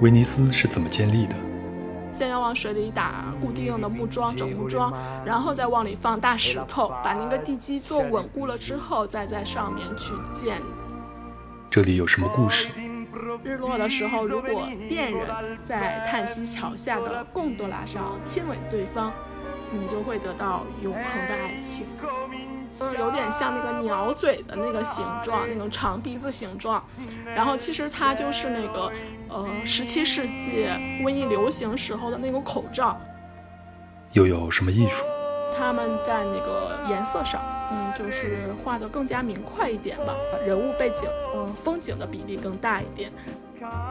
威尼斯是怎么建立的？先要往水里打固定的木桩，整木桩，然后再往里放大石头，把那个地基做稳固了之后，再在上面去建。这里有什么故事？日落的时候，如果恋人在叹息桥下的贡多拉上亲吻对方，你就会得到永恒的爱情。就是有点像那个鸟嘴的那个形状，那种长鼻子形状。然后其实它就是那个，呃，十七世纪瘟疫流行时候的那种口罩。又有什么艺术？他们在那个颜色上，嗯，就是画的更加明快一点吧。人物背景，嗯，风景的比例更大一点。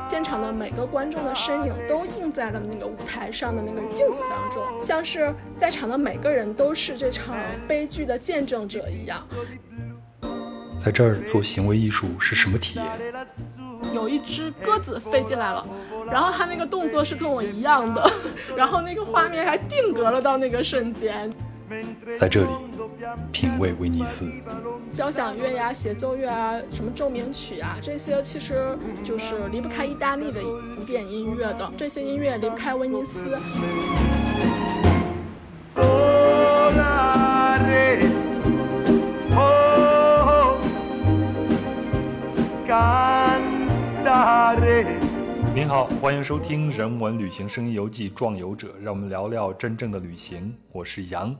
现场的每个观众的身影都映在了那个舞台上的那个镜子当中，像是在场的每个人都是这场悲剧的见证者一样。在这儿做行为艺术是什么体验？有一只鸽子飞进来了，然后它那个动作是跟我一样的，然后那个画面还定格了到那个瞬间。在这里，品味威尼斯。交响乐呀、协奏乐啊、什么奏鸣曲啊，这些其实就是离不开意大利的古典音乐的。这些音乐离不开威尼斯。您好，欢迎收听《人文旅行声音游记·壮游者》，让我们聊聊真正的旅行。我是杨。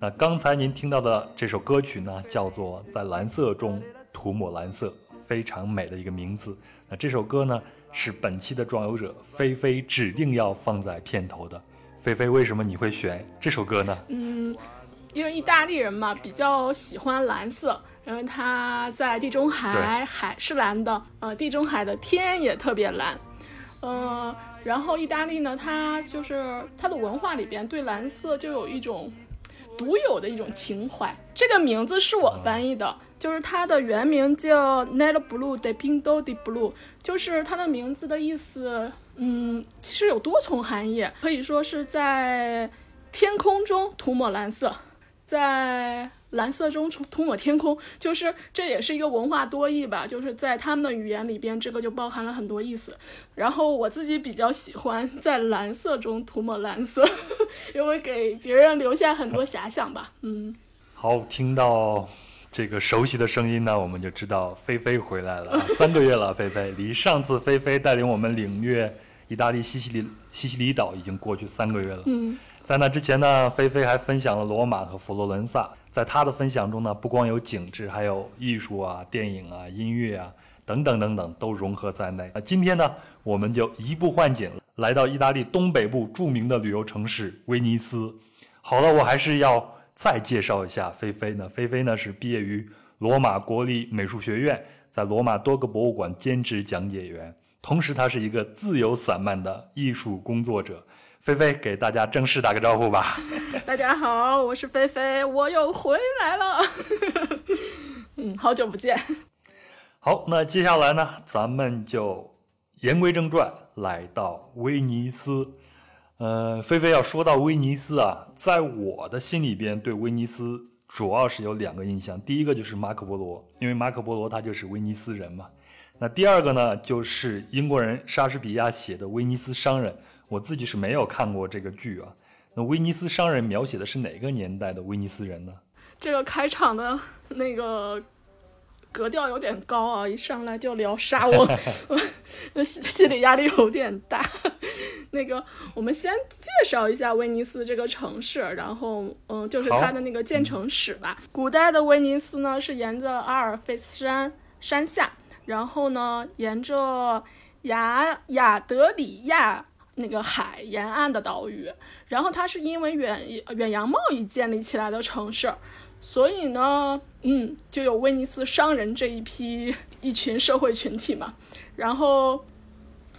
那刚才您听到的这首歌曲呢，叫做《在蓝色中涂抹蓝色》，非常美的一个名字。那这首歌呢，是本期的壮游者菲菲指定要放在片头的。菲菲，为什么你会选这首歌呢？嗯，因为意大利人嘛，比较喜欢蓝色，因为它在地中海，海是蓝的，呃，地中海的天也特别蓝，嗯，然后意大利呢，它就是它的文化里边对蓝色就有一种。独有的一种情怀，这个名字是我翻译的，就是它的原名叫 Nell Blue de Pinto de Blue，就是它的名字的意思，嗯，其实有多重含义，可以说是在天空中涂抹蓝色，在。蓝色中涂抹天空，就是这也是一个文化多义吧，就是在他们的语言里边，这个就包含了很多意思。然后我自己比较喜欢在蓝色中涂抹蓝色，因为给别人留下很多遐想吧。嗯，好，听到这个熟悉的声音呢，我们就知道菲菲回来了，三个月了，菲菲离上次菲菲带领我们领略意大利西西里西西里岛已经过去三个月了。嗯，在那之前呢，菲菲还分享了罗马和佛罗伦萨。在他的分享中呢，不光有景致，还有艺术啊、电影啊、音乐啊等等等等都融合在内。那今天呢，我们就移步换景，来到意大利东北部著名的旅游城市威尼斯。好了，我还是要再介绍一下菲菲呢。菲菲呢是毕业于罗马国立美术学院，在罗马多个博物馆兼职讲解员，同时他是一个自由散漫的艺术工作者。菲菲给大家正式打个招呼吧。大家好，我是菲菲，我又回来了。嗯，好久不见。好，那接下来呢，咱们就言归正传，来到威尼斯。呃，菲菲要说到威尼斯啊，在我的心里边，对威尼斯主要是有两个印象。第一个就是马可波罗，因为马可波罗他就是威尼斯人嘛。那第二个呢，就是英国人莎士比亚写的《威尼斯商人》。我自己是没有看过这个剧啊。那威尼斯商人描写的是哪个年代的威尼斯人呢？这个开场的 那个格调有点高啊，一上来就聊杀我，我 心理压力有点大。那个，我们先介绍一下威尼斯这个城市，然后嗯，就是它的那个建城史吧。古代的威尼斯呢，是沿着阿尔卑斯山山下，然后呢，沿着雅雅德里亚。那个海沿岸的岛屿，然后它是因为远远洋贸易建立起来的城市，所以呢，嗯，就有威尼斯商人这一批一群社会群体嘛。然后，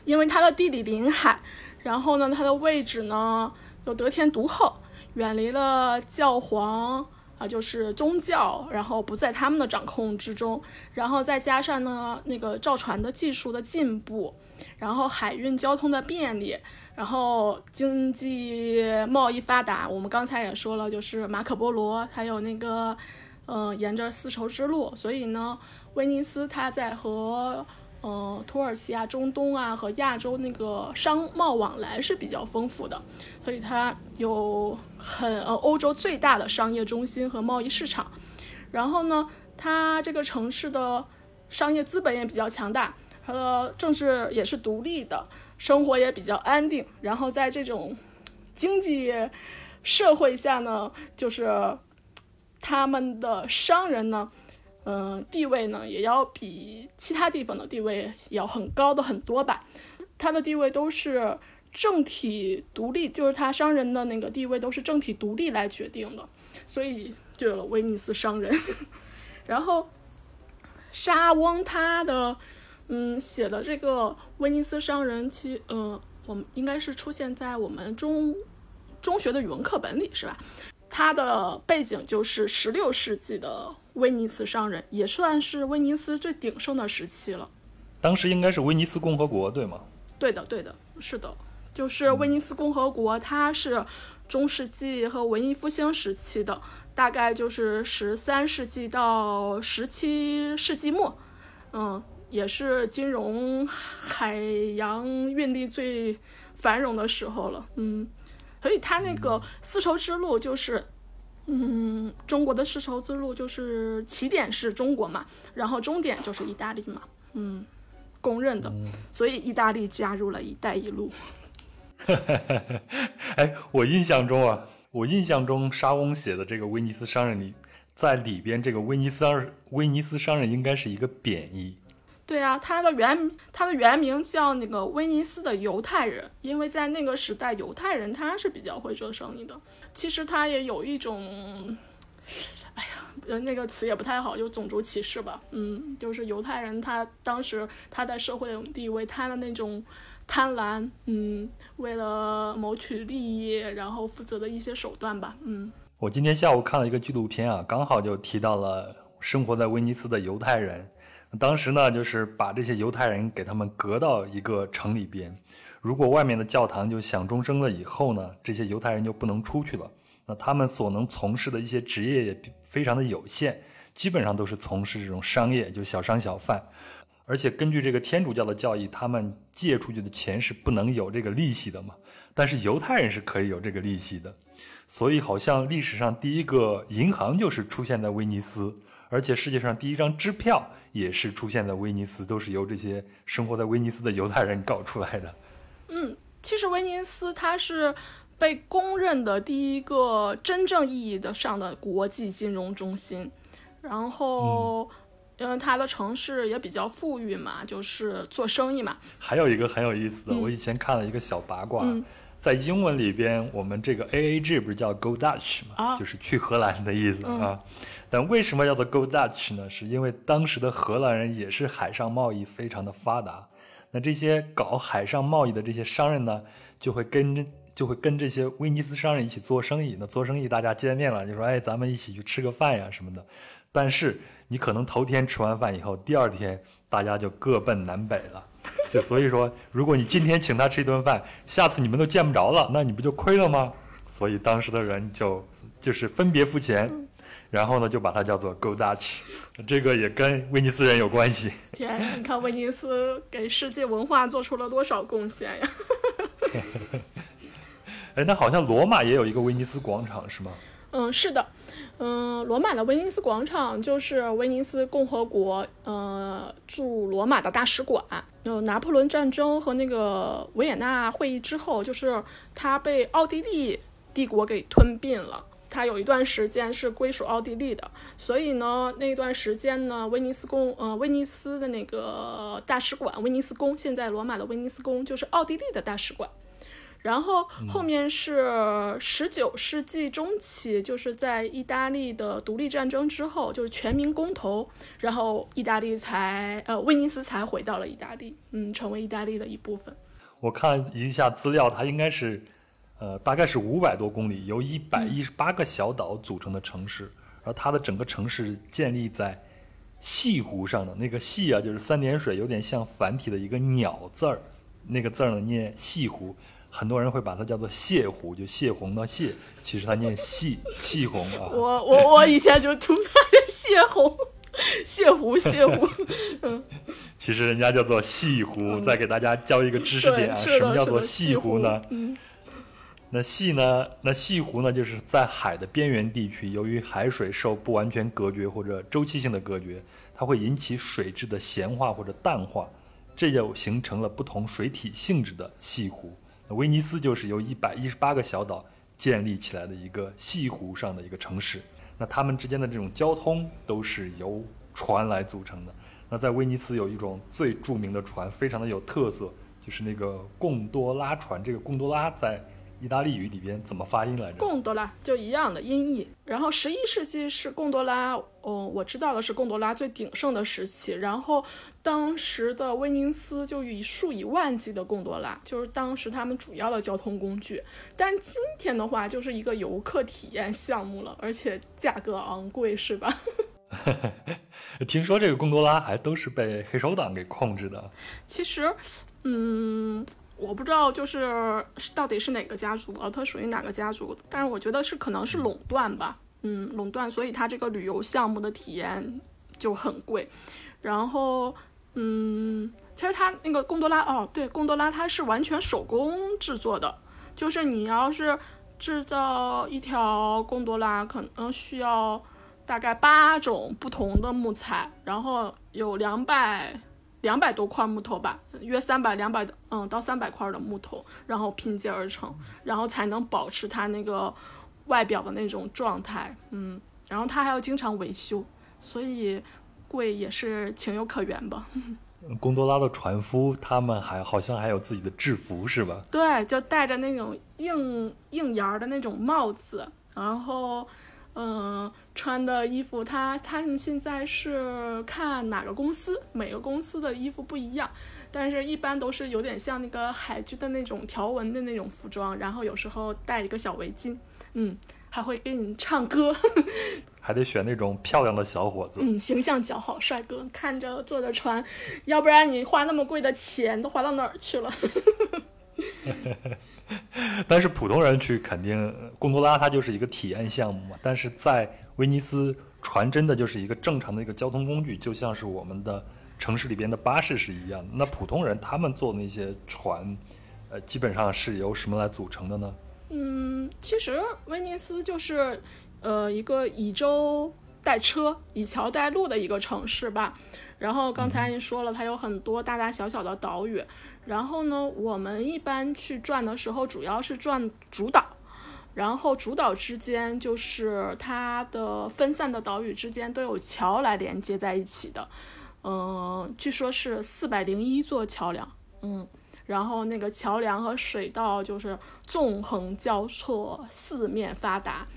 因为它的地理临海，然后呢，它的位置呢又得天独厚，远离了教皇啊，就是宗教，然后不在他们的掌控之中，然后再加上呢那个造船的技术的进步。然后海运交通的便利，然后经济贸易发达。我们刚才也说了，就是马可波罗，还有那个，呃，沿着丝绸之路，所以呢，威尼斯它在和呃土耳其啊、中东啊和亚洲那个商贸往来是比较丰富的，所以它有很呃欧洲最大的商业中心和贸易市场。然后呢，它这个城市的商业资本也比较强大，他的政治也是独立的，生活也比较安定。然后在这种经济社会下呢，就是他们的商人呢，嗯、地位呢也要比其他地方的地位要很高的很多吧。他的地位都是政体独立，就是他商人的那个地位都是政体独立来决定的，所以就有了威尼斯商人。然后沙翁他的嗯写的这个威尼斯商人，其呃我们应该是出现在我们中中学的语文课本里是吧？它的背景就是十六世纪的威尼斯商人，也算是威尼斯最鼎盛的时期了。当时应该是威尼斯共和国，对吗？对的，对的，是的，就是威尼斯共和国，它是中世纪和文艺复兴时期的，大概就是十三世纪到十七世纪末，嗯，也是金融海洋运力最繁荣的时候了，嗯，所以它那个丝绸之路就是。嗯，中国的丝绸之路就是起点是中国嘛，然后终点就是意大利嘛，嗯，公认的，所以意大利加入了“一带一路”。哎，我印象中啊，我印象中沙翁写的这个威尼斯商人里，在里边这个威尼斯商威尼斯商人应该是一个贬义。对啊，他的原他的原名叫那个威尼斯的犹太人，因为在那个时代，犹太人他是比较会做生意的。其实他也有一种，哎呀，那个词也不太好，就种族歧视吧。嗯，就是犹太人他当时他在社会地位，他的那种贪婪，嗯，为了谋取利益，然后负责的一些手段吧。嗯，我今天下午看了一个纪录片啊，刚好就提到了生活在威尼斯的犹太人。当时呢，就是把这些犹太人给他们隔到一个城里边。如果外面的教堂就响钟声了以后呢，这些犹太人就不能出去了。那他们所能从事的一些职业也非常的有限，基本上都是从事这种商业，就小商小贩。而且根据这个天主教的教义，他们借出去的钱是不能有这个利息的嘛。但是犹太人是可以有这个利息的，所以好像历史上第一个银行就是出现在威尼斯。而且世界上第一张支票也是出现在威尼斯，都是由这些生活在威尼斯的犹太人搞出来的。嗯，其实威尼斯它是被公认的第一个真正意义的上的国际金融中心，然后，因为它的城市也比较富裕嘛，就是做生意嘛。还有一个很有意思的，我以前看了一个小八卦。嗯在英文里边，我们这个 A A G 不是叫 Go Dutch 嘛？啊就是去荷兰的意思啊。但为什么叫做 Go Dutch 呢？是因为当时的荷兰人也是海上贸易非常的发达。那这些搞海上贸易的这些商人呢，就会跟就会跟这些威尼斯商人一起做生意。那做生意，大家见面了，就说哎，咱们一起去吃个饭呀什么的。但是你可能头天吃完饭以后，第二天大家就各奔南北了。就所以说，如果你今天请他吃一顿饭，下次你们都见不着了，那你不就亏了吗？所以当时的人就就是分别付钱，然后呢就把它叫做 Go Dutch，这个也跟威尼斯人有关系。天，你看威尼斯给世界文化做出了多少贡献呀！哎，那好像罗马也有一个威尼斯广场是吗？嗯，是的，嗯，罗马的威尼斯广场就是威尼斯共和国呃驻罗马的大使馆。呃，拿破仑战争和那个维也纳会议之后，就是它被奥地利帝国给吞并了。它有一段时间是归属奥地利的，所以呢，那段时间呢，威尼斯宫，呃，威尼斯的那个大使馆，威尼斯宫，现在罗马的威尼斯宫就是奥地利的大使馆。然后后面是十九世纪中期，就是在意大利的独立战争之后，就是全民公投，然后意大利才呃威尼斯才回到了意大利，嗯，成为意大利的一部分。我看一下资料，它应该是，呃，大概是五百多公里，由一百一十八个小岛组成的城市，而它的整个城市建立在西湖上的那个“西”啊，就是三点水，有点像繁体的一个“鸟”字儿，那个字儿呢念西湖。很多人会把它叫做蟹湖，就泄洪的泄，其实它念细细洪啊。我我我以前就读它叫泄洪，蟹湖蟹湖，嗯，其实人家叫做西湖。再给大家教一个知识点啊，什么叫做西湖呢？嗯，那西呢？那西湖呢？就是在海的边缘地区，由于海水受不完全隔绝或者周期性的隔绝，它会引起水质的咸化或者淡化，这就形成了不同水体性质的西湖。那威尼斯就是由一百一十八个小岛建立起来的一个西湖上的一个城市。那它们之间的这种交通都是由船来组成的。那在威尼斯有一种最著名的船，非常的有特色，就是那个贡多拉船。这个贡多拉在意大利语里边怎么发音来着？贡多拉就一样的音译。然后十一世纪是贡多拉，哦，我知道的是贡多拉最鼎盛的时期。然后当时的威尼斯就以数以万计的贡多拉，就是当时他们主要的交通工具。但今天的话，就是一个游客体验项目了，而且价格昂贵，是吧？听说这个贡多拉还都是被黑手党给控制的。其实，嗯。我不知道，就是到底是哪个家族啊？它属于哪个家族？但是我觉得是可能是垄断吧，嗯，垄断，所以它这个旅游项目的体验就很贵。然后，嗯，其实它那个贡多拉，哦，对，贡多拉它是完全手工制作的，就是你要是制造一条贡多拉，可能需要大概八种不同的木材，然后有两百。两百多块木头吧，约三百两百的，嗯，到三百块的木头，然后拼接而成，然后才能保持它那个外表的那种状态，嗯，然后它还要经常维修，所以贵也是情有可原吧。贡多拉的船夫他们还好像还有自己的制服是吧？对，就戴着那种硬硬檐的那种帽子，然后。嗯，穿的衣服，他他们现在是看哪个公司，每个公司的衣服不一样，但是一般都是有点像那个海军的那种条纹的那种服装，然后有时候戴一个小围巾，嗯，还会给你唱歌，还得选那种漂亮的小伙子，嗯，形象较好，帅哥，看着坐着穿，要不然你花那么贵的钱都花到哪儿去了？但是普通人去肯定贡多拉它就是一个体验项目嘛。但是在威尼斯，船真的就是一个正常的一个交通工具，就像是我们的城市里边的巴士是一样的。那普通人他们坐那些船，呃，基本上是由什么来组成的呢？嗯，其实威尼斯就是呃一个以舟带车、以桥带路的一个城市吧。然后刚才您说了，它有很多大大小小的岛屿。然后呢，我们一般去转的时候，主要是转主岛，然后主岛之间就是它的分散的岛屿之间都有桥来连接在一起的，嗯，据说是四百零一座桥梁，嗯，然后那个桥梁和水道就是纵横交错，四面发达。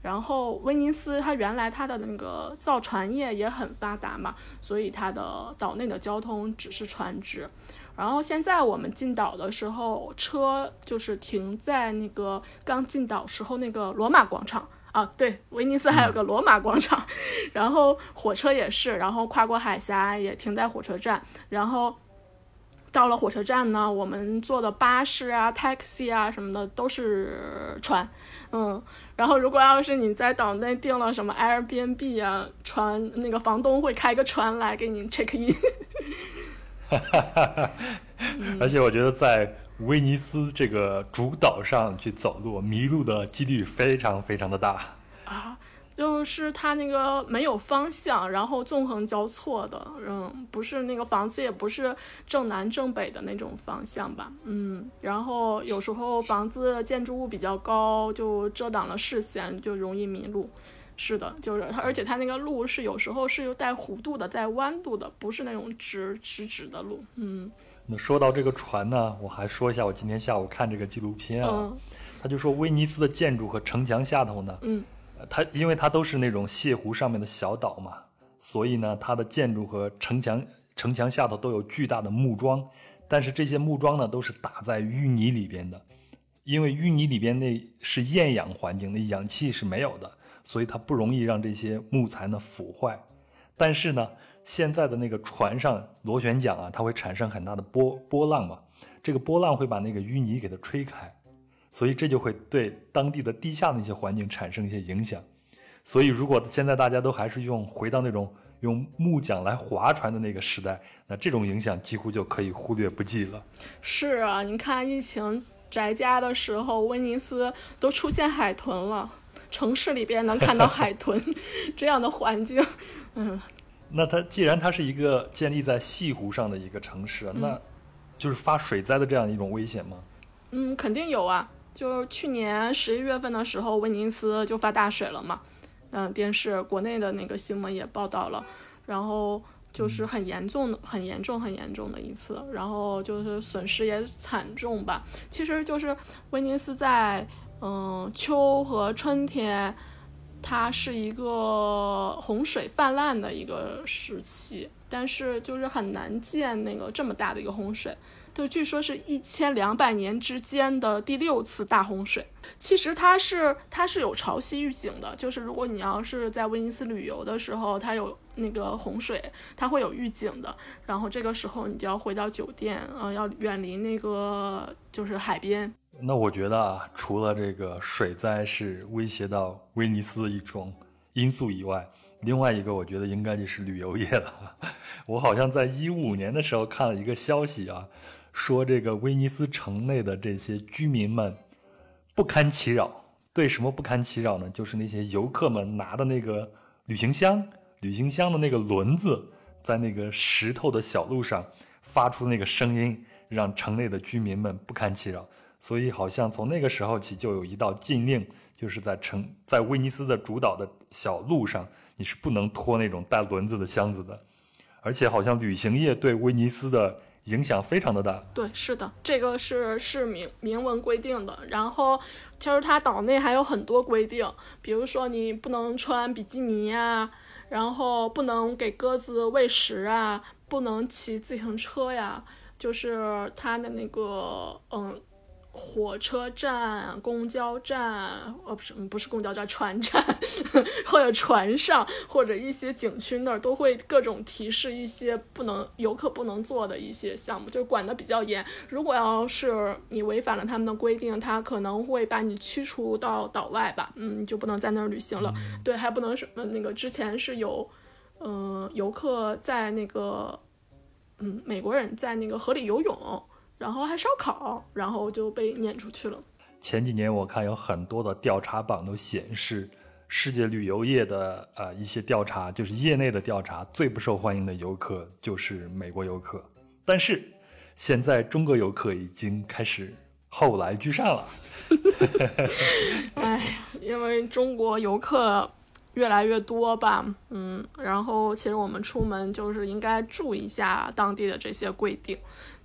然后威尼斯它原来它的那个造船业也很发达嘛，所以它的岛内的交通只是船只。然后现在我们进岛的时候，车就是停在那个刚进岛时候那个罗马广场啊，对，威尼斯还有个罗马广场。然后火车也是，然后跨过海峡也停在火车站。然后到了火车站呢，我们坐的巴士啊、taxi 啊什么的都是船，嗯。然后如果要是你在岛内订了什么 Airbnb 啊，船那个房东会开个船来给你 check in。哈 哈而且我觉得在威尼斯这个主岛上去走路，迷路的几率非常非常的大啊！就是它那个没有方向，然后纵横交错的，嗯，不是那个房子也不是正南正北的那种方向吧，嗯，然后有时候房子建筑物比较高，就遮挡了视线，就容易迷路。是的，就是它，而且它那个路是有时候是有带弧度的，带弯度的，不是那种直直直的路。嗯，那说到这个船呢，我还说一下，我今天下午看这个纪录片啊，他就说威尼斯的建筑和城墙下头呢，嗯，它因为它都是那种泻湖上面的小岛嘛，所以呢，它的建筑和城墙城墙下头都有巨大的木桩，但是这些木桩呢都是打在淤泥里边的，因为淤泥里边那是厌氧环境，那氧气是没有的。所以它不容易让这些木材呢腐坏，但是呢，现在的那个船上螺旋桨啊，它会产生很大的波波浪嘛，这个波浪会把那个淤泥给它吹开，所以这就会对当地的地下那些环境产生一些影响。所以，如果现在大家都还是用回到那种用木桨来划船的那个时代，那这种影响几乎就可以忽略不计了。是啊，你看疫情宅家的时候，威尼斯都出现海豚了，城市里边能看到海豚 这样的环境，嗯。那它既然它是一个建立在西湖上的一个城市，那就是发水灾的这样一种危险吗？嗯，肯定有啊。就是去年十一月份的时候，威尼斯就发大水了嘛。嗯，电视国内的那个新闻也报道了，然后就是很严重的、很严重、很严重的一次，然后就是损失也惨重吧。其实就是威尼斯在嗯秋和春天。它是一个洪水泛滥的一个时期，但是就是很难见那个这么大的一个洪水，就据说是一千两百年之间的第六次大洪水。其实它是它是有潮汐预警的，就是如果你要是在威尼斯旅游的时候，它有那个洪水，它会有预警的。然后这个时候你就要回到酒店，嗯，要远离那个就是海边。那我觉得啊，除了这个水灾是威胁到威尼斯一种因素以外，另外一个我觉得应该就是旅游业了。我好像在一五年的时候看了一个消息啊，说这个威尼斯城内的这些居民们不堪其扰。对什么不堪其扰呢？就是那些游客们拿的那个旅行箱，旅行箱的那个轮子在那个石头的小路上发出那个声音，让城内的居民们不堪其扰。所以好像从那个时候起就有一道禁令，就是在城在威尼斯的主岛的小路上，你是不能拖那种带轮子的箱子的。而且好像旅行业对威尼斯的影响非常的大。对，是的，这个是是明明文规定的。然后其实它岛内还有很多规定，比如说你不能穿比基尼啊，然后不能给鸽子喂食啊，不能骑自行车呀，就是它的那个嗯。火车站、公交站，呃，不是，不是公交站，船站，或者船上，或者一些景区那儿，都会各种提示一些不能游客不能做的一些项目，就是管的比较严。如果要是你违反了他们的规定，他可能会把你驱逐到岛外吧，嗯，你就不能在那儿旅行了。对，还不能什么那个之前是有，嗯，游客在那个，嗯，美国人在那个河里游泳。然后还烧烤，然后就被撵出去了。前几年我看有很多的调查榜都显示，世界旅游业的呃一些调查，就是业内的调查，最不受欢迎的游客就是美国游客。但是现在中国游客已经开始后来居上了。哎，因为中国游客越来越多吧，嗯，然后其实我们出门就是应该注意一下当地的这些规定，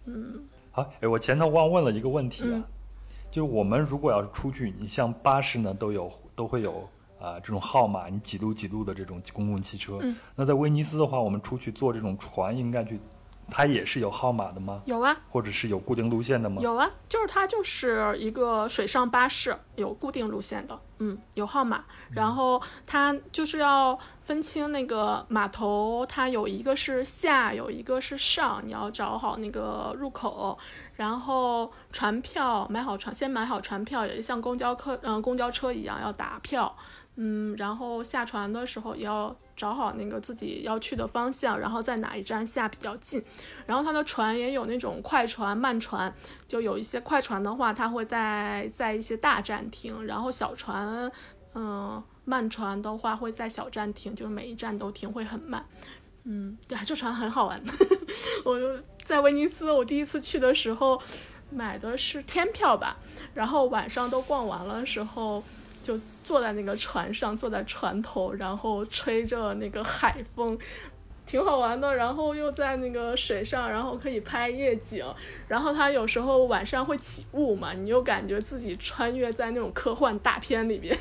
嗯。哎，我前头忘问了一个问题啊，就是我们如果要是出去，你像巴士呢，都有都会有啊这种号码，你几路几路的这种公共汽车。那在威尼斯的话，我们出去坐这种船，应该去。它也是有号码的吗？有啊，或者是有固定路线的吗？有啊，就是它就是一个水上巴士，有固定路线的，嗯，有号码。然后它就是要分清那个码头，它有一个是下，有一个是上，你要找好那个入口。然后船票买好船，先买好船票，也像公交客嗯公交车一样要打票。嗯，然后下船的时候也要找好那个自己要去的方向，然后在哪一站下比较近。然后它的船也有那种快船、慢船，就有一些快船的话，它会在在一些大站停，然后小船，嗯，慢船的话会在小站停，就是每一站都停，会很慢。嗯，对，这船很好玩。我就在威尼斯，我第一次去的时候买的是天票吧，然后晚上都逛完了时候。就坐在那个船上，坐在船头，然后吹着那个海风，挺好玩的。然后又在那个水上，然后可以拍夜景。然后它有时候晚上会起雾嘛，你又感觉自己穿越在那种科幻大片里边，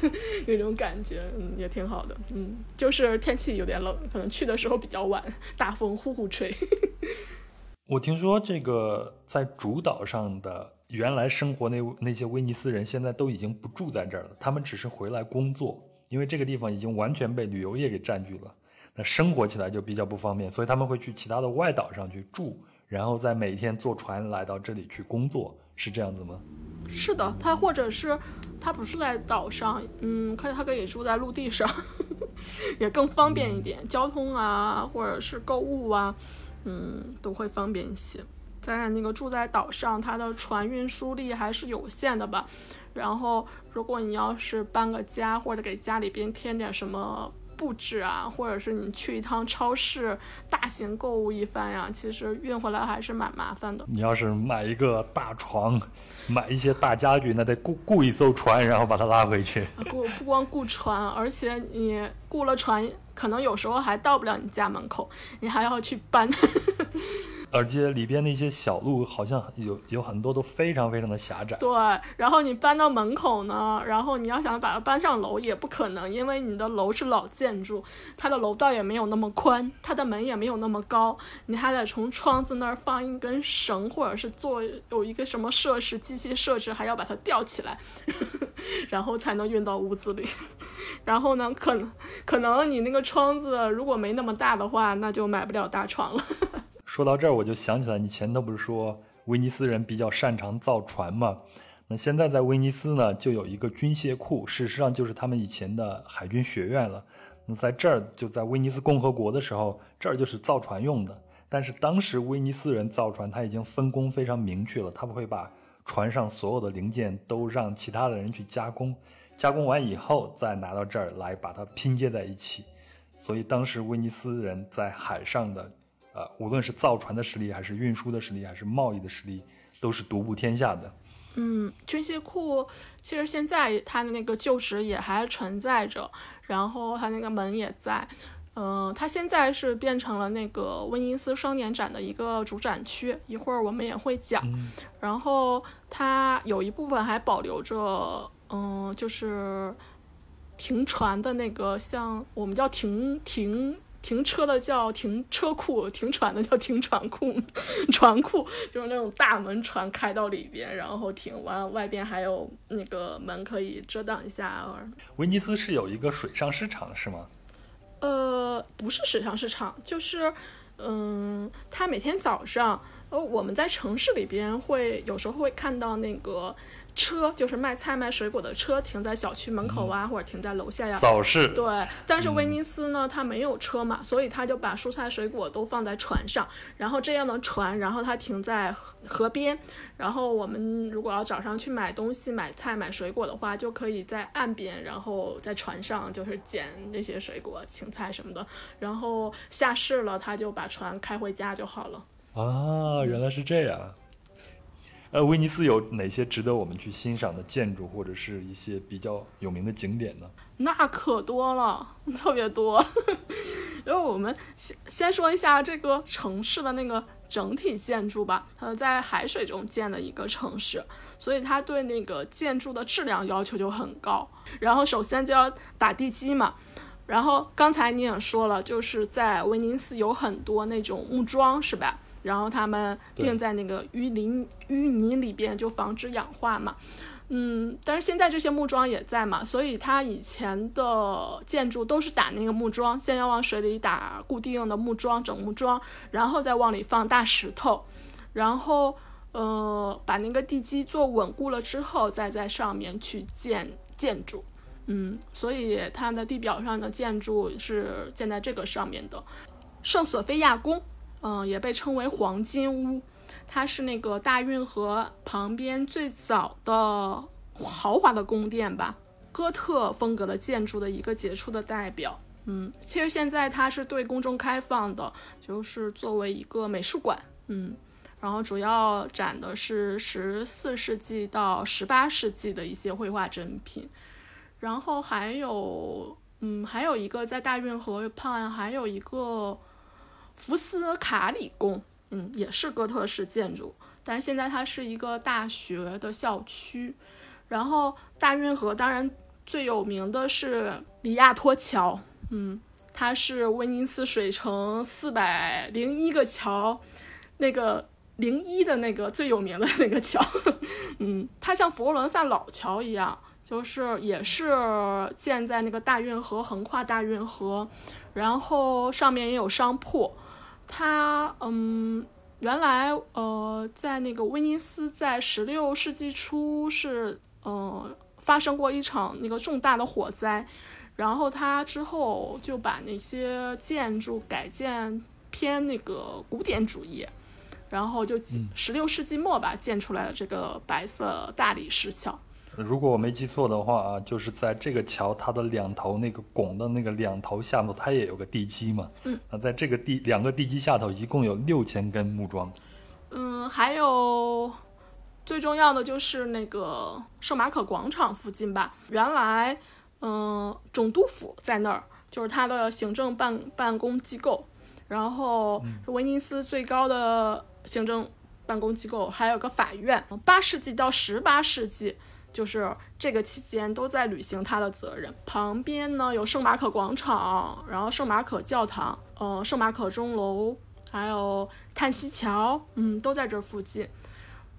那种感觉，嗯，也挺好的。嗯，就是天气有点冷，可能去的时候比较晚，大风呼呼吹。我听说这个在主岛上的原来生活那那些威尼斯人，现在都已经不住在这儿了，他们只是回来工作，因为这个地方已经完全被旅游业给占据了，那生活起来就比较不方便，所以他们会去其他的外岛上去住，然后再每天坐船来到这里去工作，是这样子吗？是的，他或者是他不是在岛上，嗯，可以他可以住在陆地上，也更方便一点，交通啊，或者是购物啊，嗯，都会方便一些。在那个住在岛上，它的船运输力还是有限的吧。然后，如果你要是搬个家，或者给家里边添点什么布置啊，或者是你去一趟超市大型购物一番呀，其实运回来还是蛮麻烦的。你要是买一个大床，买一些大家具，那得雇雇一艘船，然后把它拉回去。雇不光雇船，而且你雇了船，可能有时候还到不了你家门口，你还要去搬。而且里边那些小路好像有有很多都非常非常的狭窄。对，然后你搬到门口呢，然后你要想把它搬上楼也不可能，因为你的楼是老建筑，它的楼道也没有那么宽，它的门也没有那么高，你还得从窗子那儿放一根绳，或者是做有一个什么设施机器设置，还要把它吊起来，然后才能运到屋子里。然后呢，可能可能你那个窗子如果没那么大的话，那就买不了大床了。说到这儿，我就想起来，你前头不是说威尼斯人比较擅长造船吗？那现在在威尼斯呢，就有一个军械库，事实上就是他们以前的海军学院了。那在这儿，就在威尼斯共和国的时候，这儿就是造船用的。但是当时威尼斯人造船，他已经分工非常明确了，他不会把船上所有的零件都让其他的人去加工，加工完以后再拿到这儿来把它拼接在一起。所以当时威尼斯人在海上的。呃，无论是造船的实力，还是运输的实力，还是贸易的实力，都是独步天下的。嗯，军械库其实现在它的那个旧址也还存在着，然后它那个门也在。嗯，它现在是变成了那个威尼斯双年展的一个主展区，一会儿我们也会讲。然后它有一部分还保留着，嗯，就是停船的那个，像我们叫停停。停车的叫停车库，停船的叫停船库，船库就是那种大门，船开到里边，然后停完，外边还有那个门可以遮挡一下。威尼斯是有一个水上市场是吗？呃，不是水上市场，就是，嗯，他每天早上，呃，我们在城市里边会有时候会看到那个。车就是卖菜卖水果的车停在小区门口啊，或者停在楼下呀。早市。对，但是威尼斯呢，它没有车嘛，所以他就把蔬菜水果都放在船上，然后这样的船，然后它停在河边，然后我们如果要早上去买东西、买菜、买水果的话，就可以在岸边，然后在船上就是捡那些水果、青菜什么的，然后下市了，他就把船开回家就好了。啊，原来是这样。呃，威尼斯有哪些值得我们去欣赏的建筑，或者是一些比较有名的景点呢？那可多了，特别多。因为我们先先说一下这个城市的那个整体建筑吧。它在海水中建的一个城市，所以它对那个建筑的质量要求就很高。然后首先就要打地基嘛。然后刚才你也说了，就是在威尼斯有很多那种木桩，是吧？然后他们钉在那个淤泥淤泥里边，就防止氧化嘛。嗯，但是现在这些木桩也在嘛，所以它以前的建筑都是打那个木桩，先要往水里打固定的木桩，整木桩，然后再往里放大石头，然后呃把那个地基做稳固了之后，再在上面去建建筑。嗯，所以它的地表上的建筑是建在这个上面的，圣索菲亚宫。嗯，也被称为黄金屋，它是那个大运河旁边最早的豪华的宫殿吧，哥特风格的建筑的一个杰出的代表。嗯，其实现在它是对公众开放的，就是作为一个美术馆。嗯，然后主要展的是十四世纪到十八世纪的一些绘画珍品，然后还有，嗯，还有一个在大运河畔还有一个。福斯卡里宫，嗯，也是哥特式建筑，但是现在它是一个大学的校区。然后大运河当然最有名的是里亚托桥，嗯，它是威尼斯水城四百零一个桥，那个零一的那个最有名的那个桥，嗯，它像佛罗伦萨老桥一样，就是也是建在那个大运河，横跨大运河，然后上面也有商铺。它嗯，原来呃，在那个威尼斯，在十六世纪初是呃发生过一场那个重大的火灾，然后他之后就把那些建筑改建偏那个古典主义，然后就十六世纪末吧建出来了这个白色大理石桥。如果我没记错的话啊，就是在这个桥它的两头那个拱的那个两头下头，它也有个地基嘛。嗯。那在这个地两个地基下头，一共有六千根木桩。嗯，还有最重要的就是那个圣马可广场附近吧。原来，嗯，总督府在那儿，就是它的行政办办公机构。然后，威尼斯最高的行政办公机构，还有个法院。八世纪到十八世纪。就是这个期间都在履行他的责任。旁边呢有圣马可广场，然后圣马可教堂，呃，圣马可钟楼，还有叹息桥，嗯，都在这附近。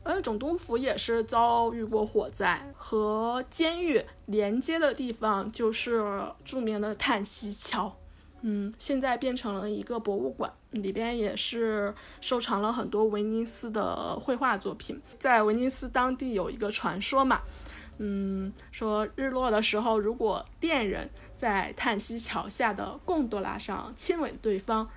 呃，总督府也是遭遇过火灾，和监狱连接的地方就是著名的叹息桥，嗯，现在变成了一个博物馆，里边也是收藏了很多威尼斯的绘画作品。在威尼斯当地有一个传说嘛。嗯，说日落的时候，如果恋人在叹息桥下的贡多拉上亲吻对方，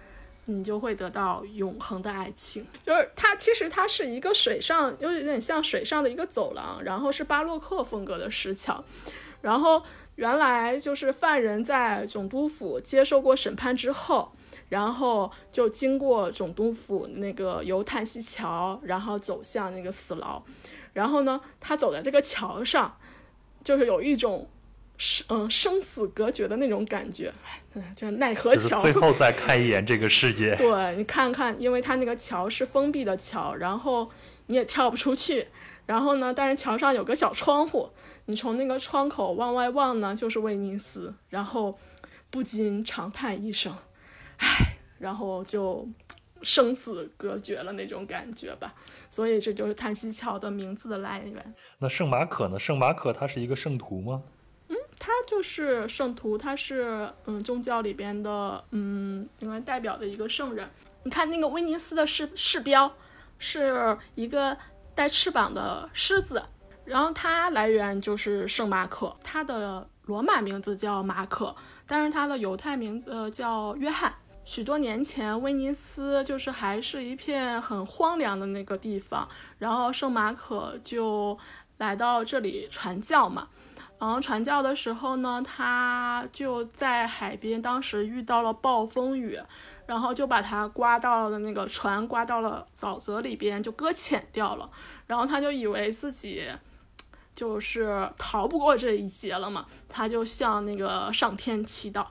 你就会得到永恒的爱情。就是它其实它是一个水上，有点像水上的一个走廊，然后是巴洛克风格的石桥。然后原来就是犯人在总督府接受过审判之后，然后就经过总督府那个由叹息桥，然后走向那个死牢。然后呢，他走在这个桥上，就是有一种生嗯生死隔绝的那种感觉，就奈何桥。最后 再看一眼这个世界。对你看看，因为它那个桥是封闭的桥，然后你也跳不出去。然后呢，但是桥上有个小窗户，你从那个窗口往外望呢，就是威尼斯。然后不禁长叹一声，唉，然后就。生死隔绝了那种感觉吧，所以这就是叹息桥的名字的来源。那圣马可呢？圣马可他是一个圣徒吗？嗯，他就是圣徒，他是嗯宗教里边的嗯应该代表的一个圣人。你看那个威尼斯的市市标是一个带翅膀的狮子，然后它来源就是圣马可，它的罗马名字叫马可，但是它的犹太名字叫约翰。许多年前，威尼斯就是还是一片很荒凉的那个地方，然后圣马可就来到这里传教嘛。然后传教的时候呢，他就在海边，当时遇到了暴风雨，然后就把他刮到了那个船，刮到了沼泽里边，就搁浅掉了。然后他就以为自己就是逃不过这一劫了嘛，他就向那个上天祈祷。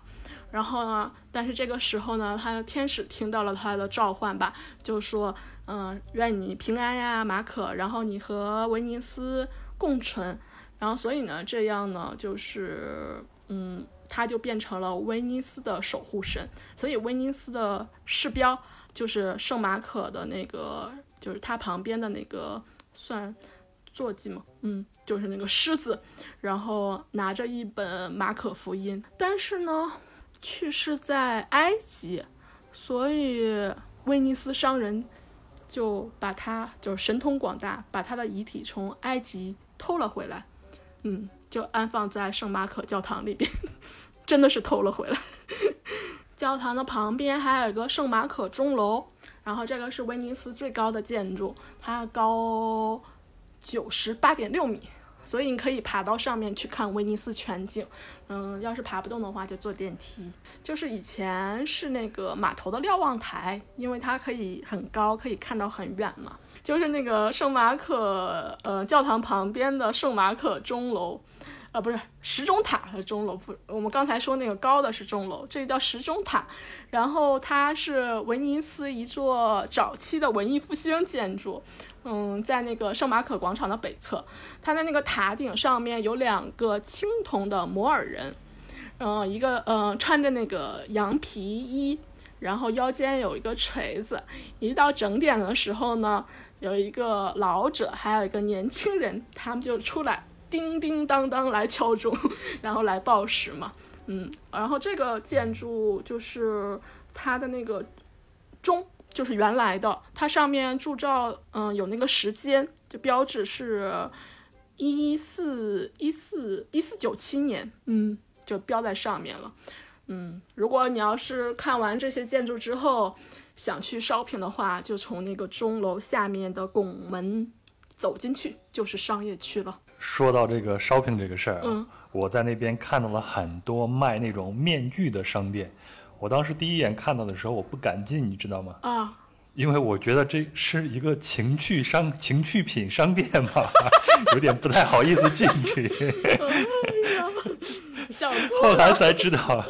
然后呢？但是这个时候呢，他的天使听到了他的召唤吧，就说：“嗯，愿你平安呀，马可。然后你和威尼斯共存。然后所以呢，这样呢，就是嗯，他就变成了威尼斯的守护神。所以威尼斯的市标就是圣马可的那个，就是他旁边的那个算坐骑嘛，嗯，就是那个狮子，然后拿着一本马可福音。但是呢。去世在埃及，所以威尼斯商人就把他就是神通广大，把他的遗体从埃及偷了回来，嗯，就安放在圣马可教堂里边，真的是偷了回来。教堂的旁边还有一个圣马可钟楼，然后这个是威尼斯最高的建筑，它高九十八点六米。所以你可以爬到上面去看威尼斯全景，嗯，要是爬不动的话就坐电梯。就是以前是那个码头的瞭望台，因为它可以很高，可以看到很远嘛。就是那个圣马可呃教堂旁边的圣马可钟楼，啊不是时钟塔是钟楼不，我们刚才说那个高的是钟楼，这个叫时钟塔。然后它是威尼斯一座早期的文艺复兴建筑。嗯，在那个圣马可广场的北侧，它的那个塔顶上面有两个青铜的摩尔人，嗯，一个嗯穿着那个羊皮衣，然后腰间有一个锤子。一到整点的时候呢，有一个老者，还有一个年轻人，他们就出来叮叮当当来敲钟，然后来报时嘛。嗯，然后这个建筑就是它的那个钟。就是原来的，它上面铸造，嗯，有那个时间，就标志是一四一四一四九七年，嗯，就标在上面了。嗯，如果你要是看完这些建筑之后想去 shopping 的话，就从那个钟楼下面的拱门走进去，就是商业区了。说到这个 shopping 这个事儿啊，嗯我在那边看到了很多卖那种面具的商店。我当时第一眼看到的时候，我不敢进，你知道吗？啊，因为我觉得这是一个情趣商情趣品商店嘛，有点不太好意思进去。后来才知道，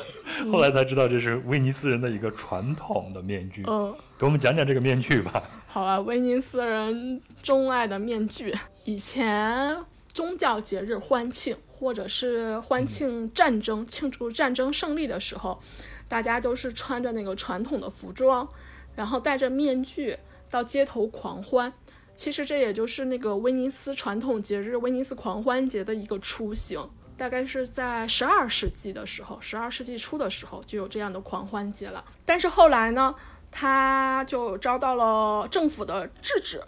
后来才知道这是威尼斯人的一个传统的面具。嗯。给我们讲讲这个面具吧。好啊，威尼斯人钟爱的面具。以前宗教节日欢庆，或者是欢庆战争、庆祝战争胜利的时候，大家都是穿着那个传统的服装，然后戴着面具到街头狂欢。其实这也就是那个威尼斯传统节日——威尼斯狂欢节的一个雏形。大概是在十二世纪的时候，十二世纪初的时候就有这样的狂欢节了。但是后来呢，他就遭到了政府的制止，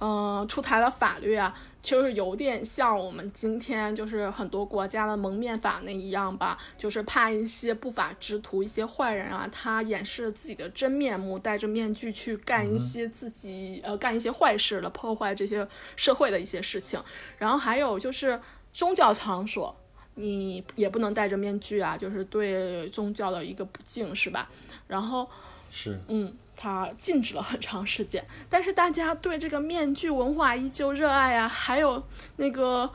嗯、出台了法律啊，就是有点像我们今天就是很多国家的蒙面法那一样吧，就是怕一些不法之徒、一些坏人啊，他掩饰自己的真面目，戴着面具去干一些自己、呃干一些坏事了，破坏这些社会的一些事情。然后还有就是宗教场所。你也不能戴着面具啊，就是对宗教的一个不敬，是吧？然后，是，嗯，它禁止了很长时间，但是大家对这个面具文化依旧热爱啊，还有那个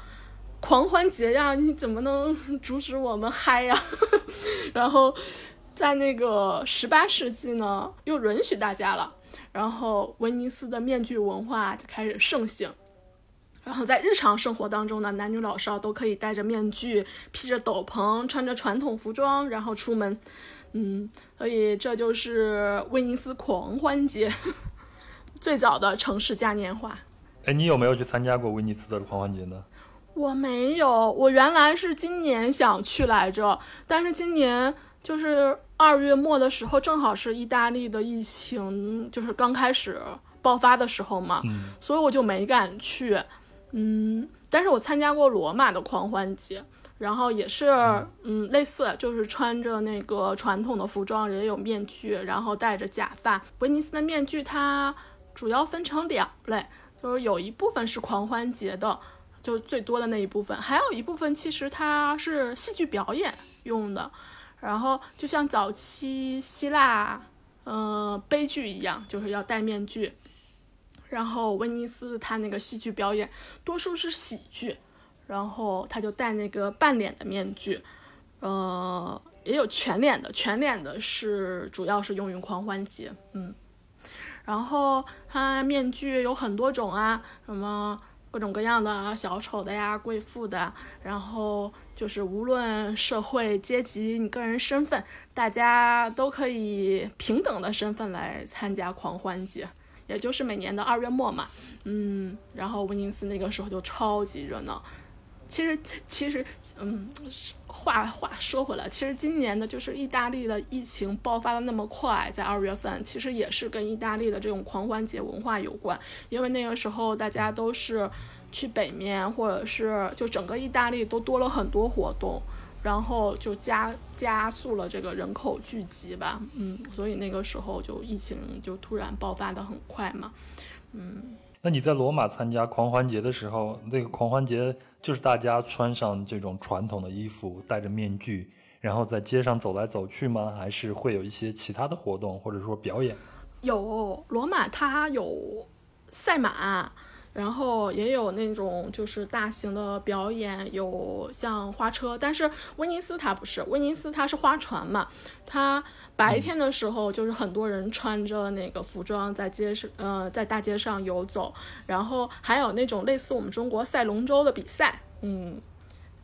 狂欢节呀，你怎么能阻止我们嗨呀？然后，在那个十八世纪呢，又允许大家了，然后威尼斯的面具文化就开始盛行。然后在日常生活当中呢，男女老少都可以戴着面具，披着斗篷，穿着传统服装，然后出门。嗯，所以这就是威尼斯狂欢节 最早的城市嘉年华。哎，你有没有去参加过威尼斯的狂欢节呢？我没有，我原来是今年想去来着，但是今年就是二月末的时候，正好是意大利的疫情就是刚开始爆发的时候嘛，嗯，所以我就没敢去。嗯，但是我参加过罗马的狂欢节，然后也是嗯类似，就是穿着那个传统的服装，也有面具，然后戴着假发。威尼斯的面具它主要分成两类，就是有一部分是狂欢节的，就最多的那一部分，还有一部分其实它是戏剧表演用的。然后就像早期希腊，呃，悲剧一样，就是要戴面具。然后威尼斯它那个戏剧表演多数是喜剧，然后他就戴那个半脸的面具，呃，也有全脸的，全脸的是主要是用于狂欢节，嗯。然后他面具有很多种啊，什么各种各样的啊，小丑的呀，贵妇的，然后就是无论社会阶级、你个人身份，大家都可以平等的身份来参加狂欢节。也就是每年的二月末嘛，嗯，然后威尼斯那个时候就超级热闹。其实，其实，嗯，话话说回来，其实今年的就是意大利的疫情爆发的那么快，在二月份，其实也是跟意大利的这种狂欢节文化有关，因为那个时候大家都是去北面，或者是就整个意大利都多了很多活动。然后就加加速了这个人口聚集吧，嗯，所以那个时候就疫情就突然爆发的很快嘛，嗯。那你在罗马参加狂欢节的时候，那个狂欢节就是大家穿上这种传统的衣服，戴着面具，然后在街上走来走去吗？还是会有一些其他的活动或者说表演？有罗马，它有赛马。然后也有那种就是大型的表演，有像花车，但是威尼斯它不是，威尼斯它是花船嘛，它白天的时候就是很多人穿着那个服装在街上，呃，在大街上游走，然后还有那种类似我们中国赛龙舟的比赛，嗯。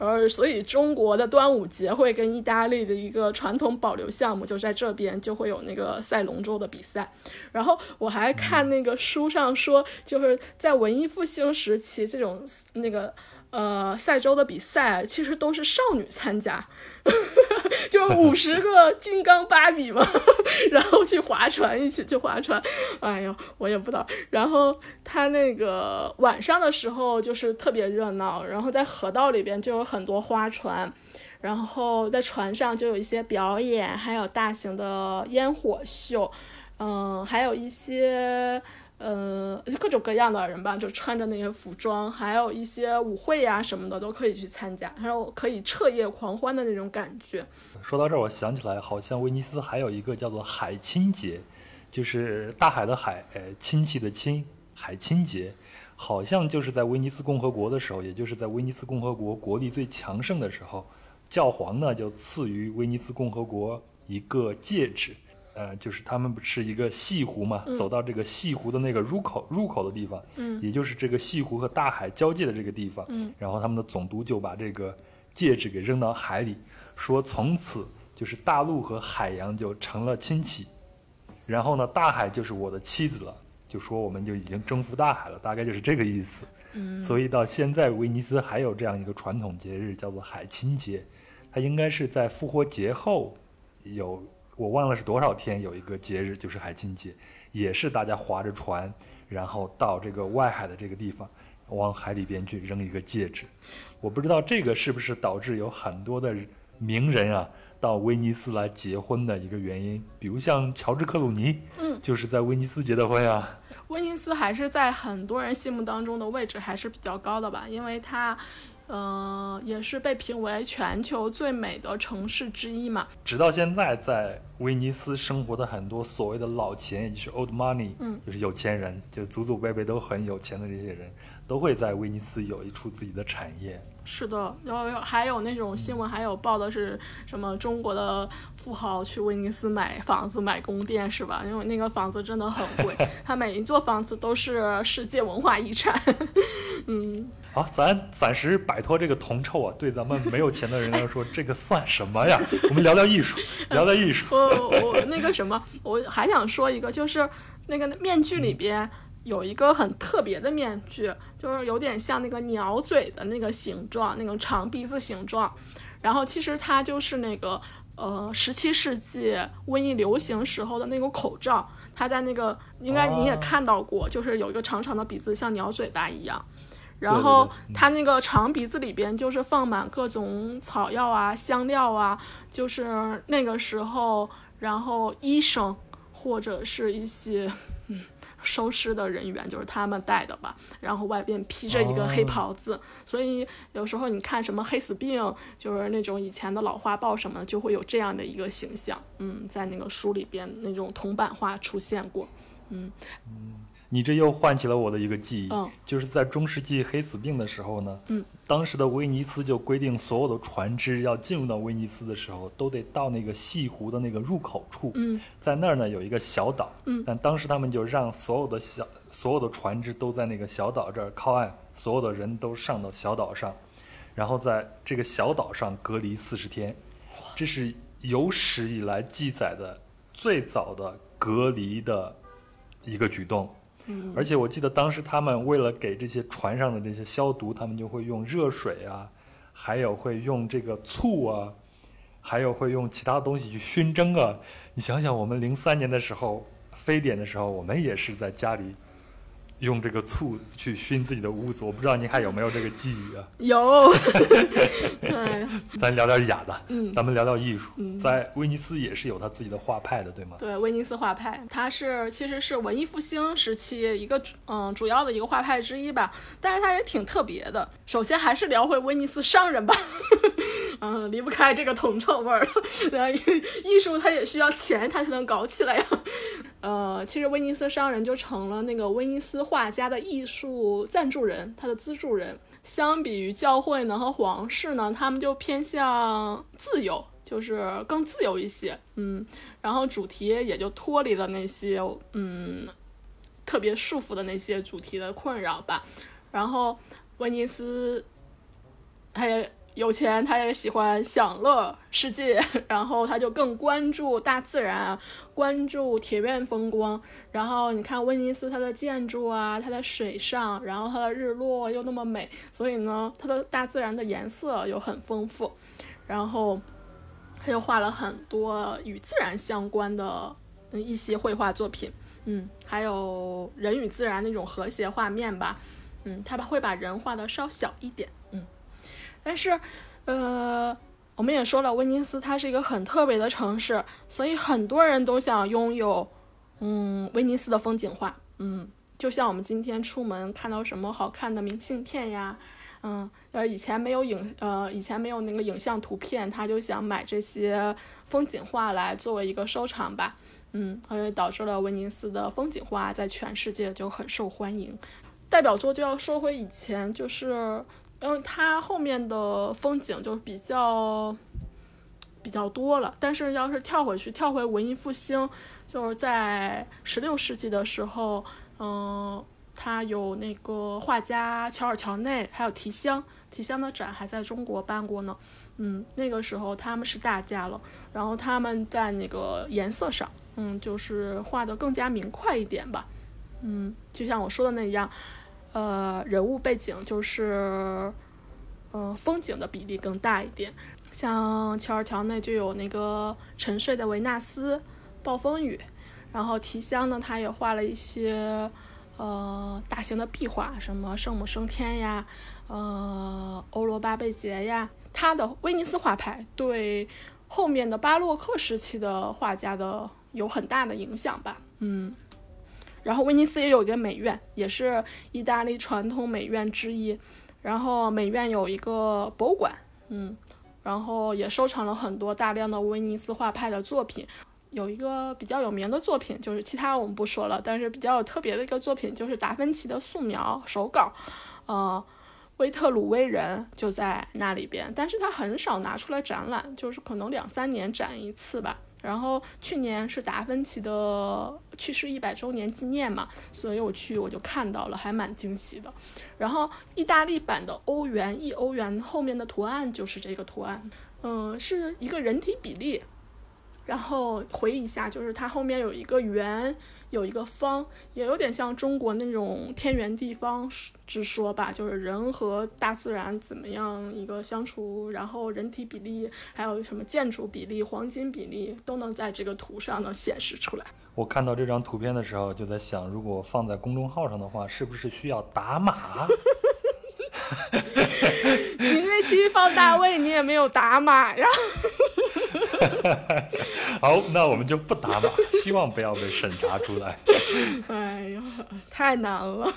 呃，所以中国的端午节会跟意大利的一个传统保留项目，就在这边就会有那个赛龙舟的比赛。然后我还看那个书上说，就是在文艺复兴时期，这种那个呃赛州的比赛，其实都是少女参加，就 五十个金刚芭比嘛，然后去划船，一起去划船。哎呦，我也不知道。然后他那个晚上的时候就是特别热闹，然后在河道里边就有很多花船。然后在船上就有一些表演，还有大型的烟火秀，嗯，还有一些呃各种各样的人吧，就穿着那些服装，还有一些舞会呀什么的都可以去参加，还有可以彻夜狂欢的那种感觉。说到这儿，我想起来，好像威尼斯还有一个叫做海亲节，就是大海的海，呃，亲戚的亲，海亲节，好像就是在威尼斯共和国的时候，也就是在威尼斯共和国国力最强盛的时候。教皇呢就赐予威尼斯共和国一个戒指，呃，就是他们不是一个西湖嘛，走到这个西湖的那个入口入口的地方，嗯，也就是这个西湖和大海交界的这个地方，嗯，然后他们的总督就把这个戒指给扔到海里，说从此就是大陆和海洋就成了亲戚，然后呢，大海就是我的妻子了，就说我们就已经征服大海了，大概就是这个意思，嗯，所以到现在威尼斯还有这样一个传统节日叫做海亲节。它应该是在复活节后有，我忘了是多少天有一个节日，就是海禁节，也是大家划着船，然后到这个外海的这个地方，往海里边去扔一个戒指。我不知道这个是不是导致有很多的名人啊到威尼斯来结婚的一个原因，比如像乔治克鲁尼，嗯，就是在威尼斯结的婚啊。威尼斯还是在很多人心目当中的位置还是比较高的吧，因为它。呃，也是被评为全球最美的城市之一嘛。直到现在，在威尼斯生活的很多所谓的老钱，也就是 old money，嗯，就是有钱人，就祖祖辈辈都很有钱的这些人，都会在威尼斯有一处自己的产业。是的，然后还有那种新闻，还有报的是什么中国的富豪去威尼斯买房子、买宫殿，是吧？因为那个房子真的很贵，它每一座房子都是世界文化遗产。嗯。好，咱暂时摆脱这个铜臭啊！对咱们没有钱的人来说，这个算什么呀？我们聊聊艺术，聊聊艺术。我我那个什么，我还想说一个，就是那个面具里边有一个很特别的面具，就是有点像那个鸟嘴的那个形状，那个长鼻子形状。然后其实它就是那个呃，十七世纪瘟疫流行时候的那个口罩。它在那个应该你也看到过，就是有一个长长的鼻子，像鸟嘴巴一样。然后它那个长鼻子里边就是放满各种草药啊、香料啊，就是那个时候，然后医生或者是一些收尸的人员，就是他们带的吧。然后外边披着一个黑袍子，所以有时候你看什么黑死病，就是那种以前的老画报什么，就会有这样的一个形象。嗯，在那个书里边那种铜版画出现过。嗯嗯。你这又唤起了我的一个记忆，嗯，就是在中世纪黑死病的时候呢，嗯，当时的威尼斯就规定，所有的船只要进入到威尼斯的时候，都得到那个西湖的那个入口处，嗯，在那儿呢有一个小岛，嗯，但当时他们就让所有的小所有的船只都在那个小岛这儿靠岸，所有的人都上到小岛上，然后在这个小岛上隔离四十天，这是有史以来记载的最早的隔离的一个举动。而且我记得当时他们为了给这些船上的这些消毒，他们就会用热水啊，还有会用这个醋啊，还有会用其他东西去熏蒸啊。你想想，我们零三年的时候非典的时候，我们也是在家里。用这个醋去熏自己的屋子，我不知道您还有没有这个记忆啊？有。咱聊点雅的，嗯，咱们聊聊艺术。嗯，在威尼斯也是有他自己的画派的，对吗？对，威尼斯画派，它是其实是文艺复兴时期一个嗯主要的一个画派之一吧，但是它也挺特别的。首先还是聊回威尼斯商人吧，嗯，离不开这个铜臭味儿。艺术它也需要钱，它才能搞起来呀。呃，其实威尼斯商人就成了那个威尼斯画家的艺术赞助人，他的资助人。相比于教会呢和皇室呢，他们就偏向自由，就是更自由一些。嗯，然后主题也就脱离了那些嗯特别束缚的那些主题的困扰吧。然后威尼斯，还有有钱，他也喜欢享乐世界，然后他就更关注大自然，关注铁院风光。然后你看威尼斯，它的建筑啊，它的水上，然后它的日落又那么美，所以呢，它的大自然的颜色又很丰富。然后他就画了很多与自然相关的一些绘画作品，嗯，还有人与自然那种和谐画面吧，嗯，他把会把人画的稍小一点，但是，呃，我们也说了，威尼斯它是一个很特别的城市，所以很多人都想拥有，嗯，威尼斯的风景画，嗯，就像我们今天出门看到什么好看的明信片呀，嗯，呃，以前没有影，呃，以前没有那个影像图片，他就想买这些风景画来作为一个收藏吧，嗯，所以导致了威尼斯的风景画在全世界就很受欢迎。代表作就要说回以前，就是。因为它后面的风景就比较比较多了，但是要是跳回去，跳回文艺复兴，就是在十六世纪的时候，嗯，它有那个画家乔尔乔内，还有提香，提香的展还在中国办过呢，嗯，那个时候他们是大家了，然后他们在那个颜色上，嗯，就是画的更加明快一点吧，嗯，就像我说的那样。呃，人物背景就是，呃，风景的比例更大一点。像乔尔乔内就有那个沉睡的维纳斯、暴风雨，然后提香呢，他也画了一些呃大型的壁画，什么圣母升天呀，呃，欧罗巴贝杰呀。他的威尼斯画派对后面的巴洛克时期的画家的有很大的影响吧，嗯。然后威尼斯也有一个美院，也是意大利传统美院之一。然后美院有一个博物馆，嗯，然后也收藏了很多大量的威尼斯画派的作品。有一个比较有名的作品，就是其他我们不说了，但是比较有特别的一个作品就是达芬奇的素描手稿，呃，威特鲁威人就在那里边，但是他很少拿出来展览，就是可能两三年展一次吧。然后去年是达芬奇的去世一百周年纪念嘛，所以我去我就看到了，还蛮惊喜的。然后意大利版的欧元一欧元后面的图案就是这个图案，嗯，是一个人体比例。然后回忆一下，就是它后面有一个圆。有一个方，也有点像中国那种天圆地方之说吧，就是人和大自然怎么样一个相处，然后人体比例，还有什么建筑比例、黄金比例，都能在这个图上能显示出来。我看到这张图片的时候，就在想，如果放在公众号上的话，是不是需要打码？你那期放大卫，你也没有打码呀。好，那我们就不打码，希望不要被审查出来。哎呀，太难了。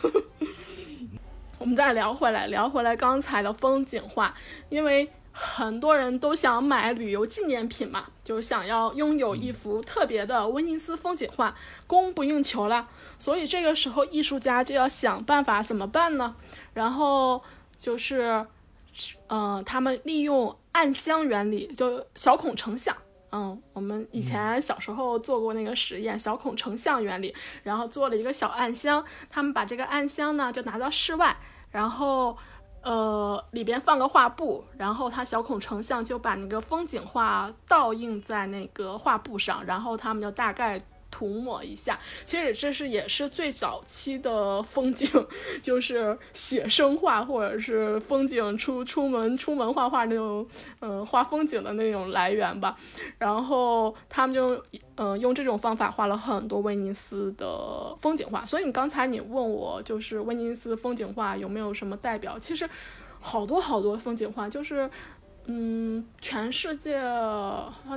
我们再聊回来，聊回来刚才的风景画，因为很多人都想买旅游纪念品嘛，就是想要拥有一幅特别的威尼斯风景画，供不应求了。所以这个时候，艺术家就要想办法怎么办呢？然后就是，嗯，他们利用暗箱原理，就小孔成像。嗯，我们以前小时候做过那个实验，小孔成像原理，然后做了一个小暗箱，他们把这个暗箱呢就拿到室外，然后呃里边放个画布，然后它小孔成像就把那个风景画倒映在那个画布上，然后他们就大概。涂抹一下，其实这是也是最早期的风景，就是写生画或者是风景出出门出门画画那种，嗯，画风景的那种来源吧。然后他们就嗯用这种方法画了很多威尼斯的风景画。所以你刚才你问我就是威尼斯风景画有没有什么代表？其实好多好多风景画就是。嗯，全世界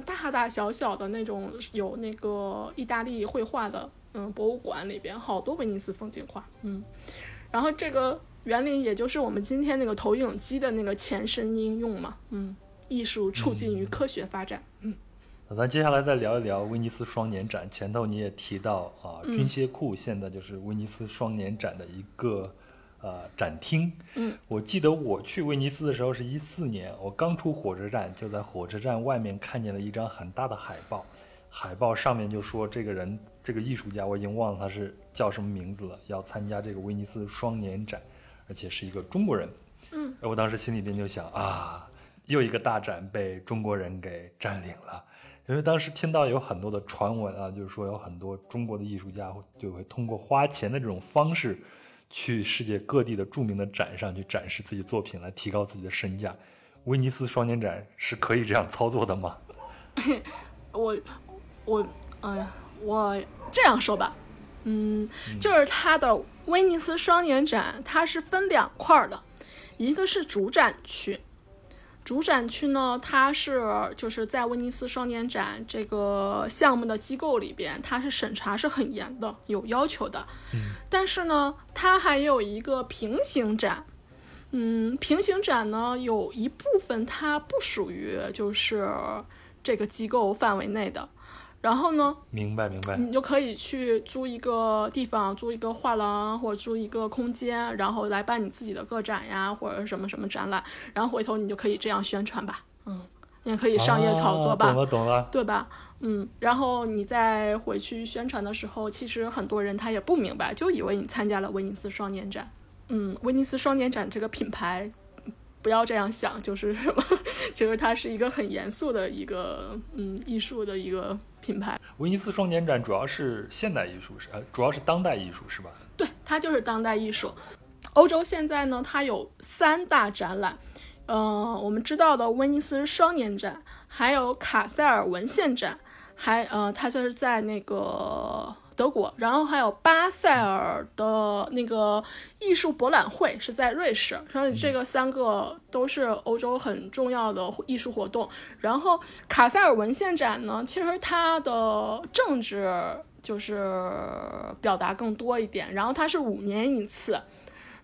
大大小小的那种有那个意大利绘画的，嗯，博物馆里边好多威尼斯风景画，嗯，然后这个园林也就是我们今天那个投影机的那个前身应用嘛，嗯，艺术促进于科学发展，嗯，那咱接下来再聊一聊威尼斯双年展，前头你也提到啊，军械库现在就是威尼斯双年展的一个。呃，展厅。嗯，我记得我去威尼斯的时候是一四年，我刚出火车站，就在火车站外面看见了一张很大的海报，海报上面就说这个人，这个艺术家，我已经忘了他是叫什么名字了，要参加这个威尼斯双年展，而且是一个中国人。嗯，我当时心里边就想啊，又一个大展被中国人给占领了。因为当时听到有很多的传闻啊，就是说有很多中国的艺术家就会通过花钱的这种方式，去世界各地的著名的展上去展示自己作品，来提高自己的身价。威尼斯双年展是可以这样操作的吗？我我哎呀，我这样说吧，嗯，就是它的威尼斯双年展，它是分两块儿的，一个是主展区。主展区呢，它是就是在威尼斯双年展这个项目的机构里边，它是审查是很严的，有要求的。嗯，但是呢，它还有一个平行展，嗯，平行展呢有一部分它不属于就是这个机构范围内的。然后呢？明白明白。你就可以去租一个地方，租一个画廊或者租一个空间，然后来办你自己的个展呀，或者什么什么展览。然后回头你就可以这样宣传吧，嗯，也可以商业炒作吧，懂了懂了，对吧？嗯，然后你再回去宣传的时候，其实很多人他也不明白，就以为你参加了威尼斯双年展。嗯，威尼斯双年展这个品牌。不要这样想，就是什么，就是它是一个很严肃的一个嗯艺术的一个品牌。威尼斯双年展主要是现代艺术是呃，主要是当代艺术是吧？对，它就是当代艺术。欧洲现在呢，它有三大展览，呃，我们知道的威尼斯双年展，还有卡塞尔文献展，还呃，它就是在那个。德国，然后还有巴塞尔的那个艺术博览会是在瑞士，所以这个三个都是欧洲很重要的艺术活动。然后卡塞尔文献展呢，其实它的政治就是表达更多一点，然后它是五年一次。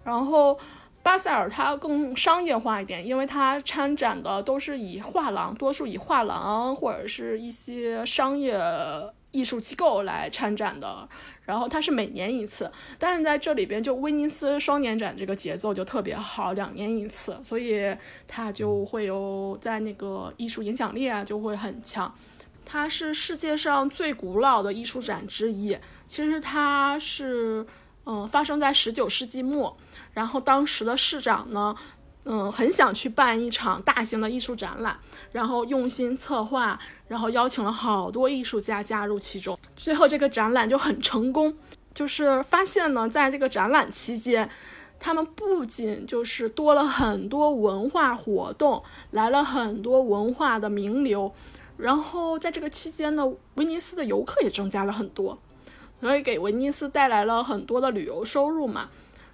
然后巴塞尔它更商业化一点，因为它参展的都是以画廊，多数以画廊或者是一些商业。艺术机构来参展的，然后它是每年一次，但是在这里边就威尼斯双年展这个节奏就特别好，两年一次，所以它就会有在那个艺术影响力啊就会很强。它是世界上最古老的艺术展之一，其实它是嗯发生在十九世纪末，然后当时的市长呢。嗯，很想去办一场大型的艺术展览，然后用心策划，然后邀请了好多艺术家加入其中。最后这个展览就很成功，就是发现呢，在这个展览期间，他们不仅就是多了很多文化活动，来了很多文化的名流，然后在这个期间呢，威尼斯的游客也增加了很多，所以给威尼斯带来了很多的旅游收入嘛。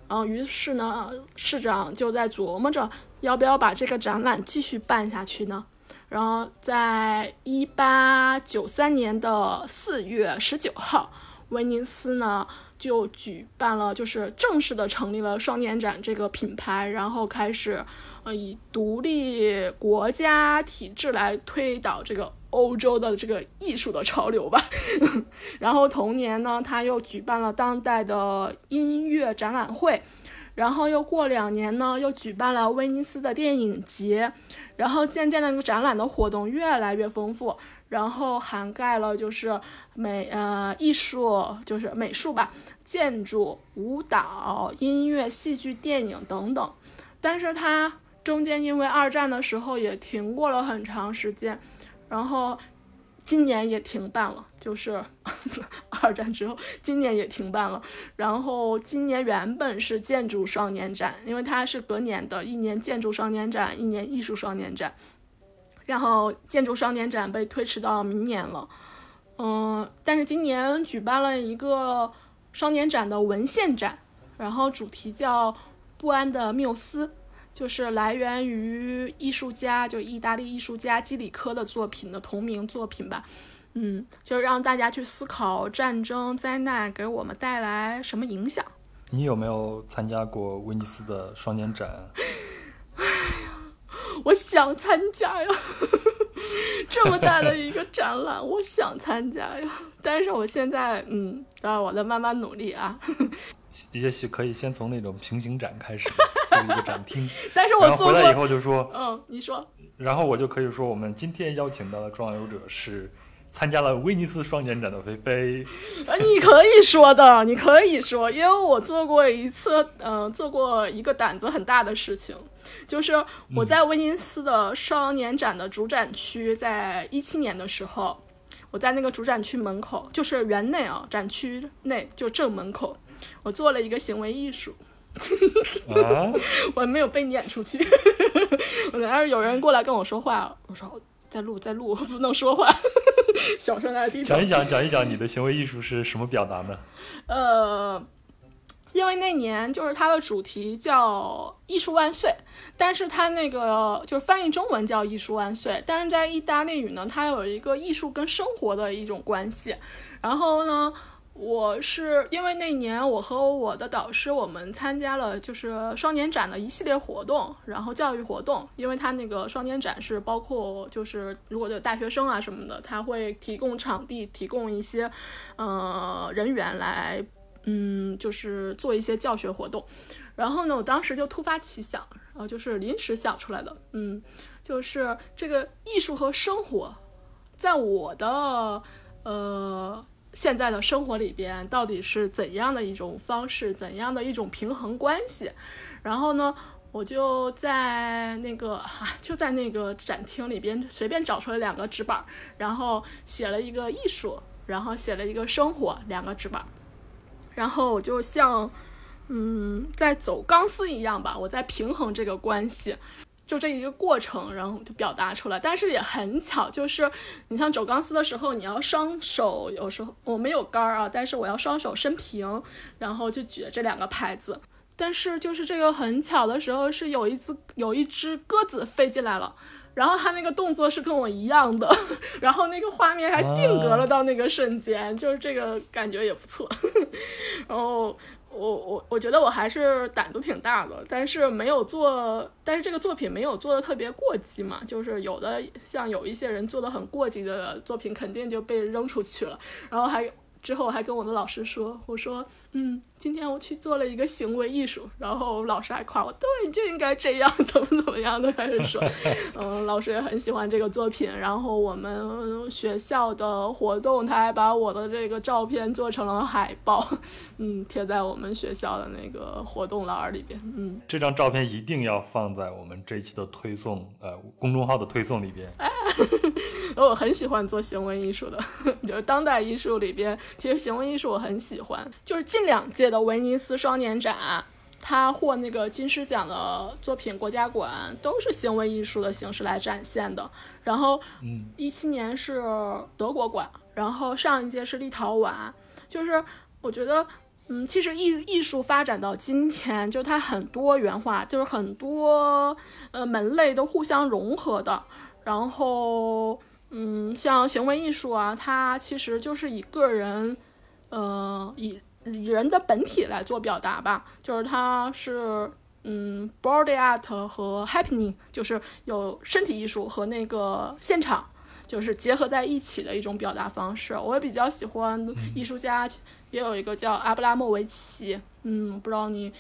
嗯，于是呢，市长就在琢磨着要不要把这个展览继续办下去呢。然后，在一八九三年的四月十九号，威尼斯呢就举办了，就是正式的成立了双年展这个品牌，然后开始呃以独立国家体制来推导这个。欧洲的这个艺术的潮流吧，然后同年呢，他又举办了当代的音乐展览会，然后又过两年呢，又举办了威尼斯的电影节，然后渐渐的，那个展览的活动越来越丰富，然后涵盖了就是美呃艺术，就是美术吧，建筑、舞蹈、音乐、戏剧、电影等等，但是它中间因为二战的时候也停过了很长时间。然后，今年也停办了，就是 二战之后，今年也停办了。然后今年原本是建筑双年展，因为它是隔年的，一年建筑双年展，一年艺术双年展。然后建筑双年展被推迟到明年了，嗯，但是今年举办了一个双年展的文献展，然后主题叫不安的缪斯。就是来源于艺术家，就意大利艺术家基里科的作品的同名作品吧，嗯，就是让大家去思考战争灾难给我们带来什么影响。你有没有参加过威尼斯的双年展？我想参加呀，这么大的一个展览，我想参加呀，但是我现在，嗯，啊，我在慢慢努力啊。也许可以先从那种平行展开始 做一个展厅，但是我回来以后就说，嗯，你说，然后我就可以说，我们今天邀请到的壮游者是参加了威尼斯双年展的菲菲。啊，你可以说的，你可以说，因为我做过一次，嗯，做过一个胆子很大的事情，就是我在威尼斯的双年展的主展区，在一七年的时候，我在那个主展区门口，就是园内啊，展区内就正门口，我做了一个行为艺术。啊，我没有被撵出去，我在那儿有人过来跟我说话，我说在录在录，不能说话，小声在低头讲。一讲，讲一讲你的行为艺术是什么表达呢？呃，因为那年就是它的主题叫“艺术万岁”，但是它那个就是翻译中文叫“艺术万岁”，但是在意大利语呢，它有一个艺术跟生活的一种关系。然后呢，我是因为那年我和我的导师我们参加了就是双年展的一系列活动，然后教育活动，因为它那个双年展是包括就是如果有大学生啊什么的，他会提供场地，提供一些呃人员来。嗯，就是做一些教学活动，然后呢，我当时就突发奇想，呃就是临时想出来的，嗯，就是这个艺术和生活，在我的呃现在的生活里边，到底是怎样的一种方式，怎样的一种平衡关系？然后呢，我就在那个啊，就在那个展厅里边随便找出来两个纸板，然后写了一个艺术，然后写了一个生活，两个纸板。然后我就像，嗯，在走钢丝一样吧，我在平衡这个关系，就这一个过程，然后就表达出来。但是也很巧，就是你像走钢丝的时候，你要双手，有时候我没有杆儿啊，但是我要双手伸平，然后就举着这两个牌子。但是就是这个很巧的时候，是有一只有一只鸽子飞进来了。然后他那个动作是跟我一样的，然后那个画面还定格了到那个瞬间，就是这个感觉也不错。然后我我我觉得我还是胆子挺大的，但是没有做，但是这个作品没有做的特别过激嘛，就是有的像有一些人做的很过激的作品，肯定就被扔出去了，然后还。之后我还跟我的老师说，我说，嗯，今天我去做了一个行为艺术，然后老师还夸我，对，就应该这样，怎么怎么样的开始说，嗯，老师也很喜欢这个作品，然后我们学校的活动，他还把我的这个照片做成了海报，嗯，贴在我们学校的那个活动栏里边，嗯，这张照片一定要放在我们这一期的推送，呃，公众号的推送里边。我很喜欢做行为艺术的，就是当代艺术里边。其实行为艺术我很喜欢，就是近两届的威尼斯双年展，他获那个金狮奖的作品，国家馆都是行为艺术的形式来展现的。然后，嗯，一七年是德国馆，然后上一届是立陶宛。就是我觉得，嗯，其实艺艺术发展到今天，就它很多元化，就是很多呃门类都互相融合的。然后。嗯，像行为艺术啊，它其实就是以个人，呃，以以人的本体来做表达吧。就是它是，嗯，body art 和 happening，就是有身体艺术和那个现场，就是结合在一起的一种表达方式。我也比较喜欢艺术家，也有一个叫阿布拉莫维奇，嗯，不知道你。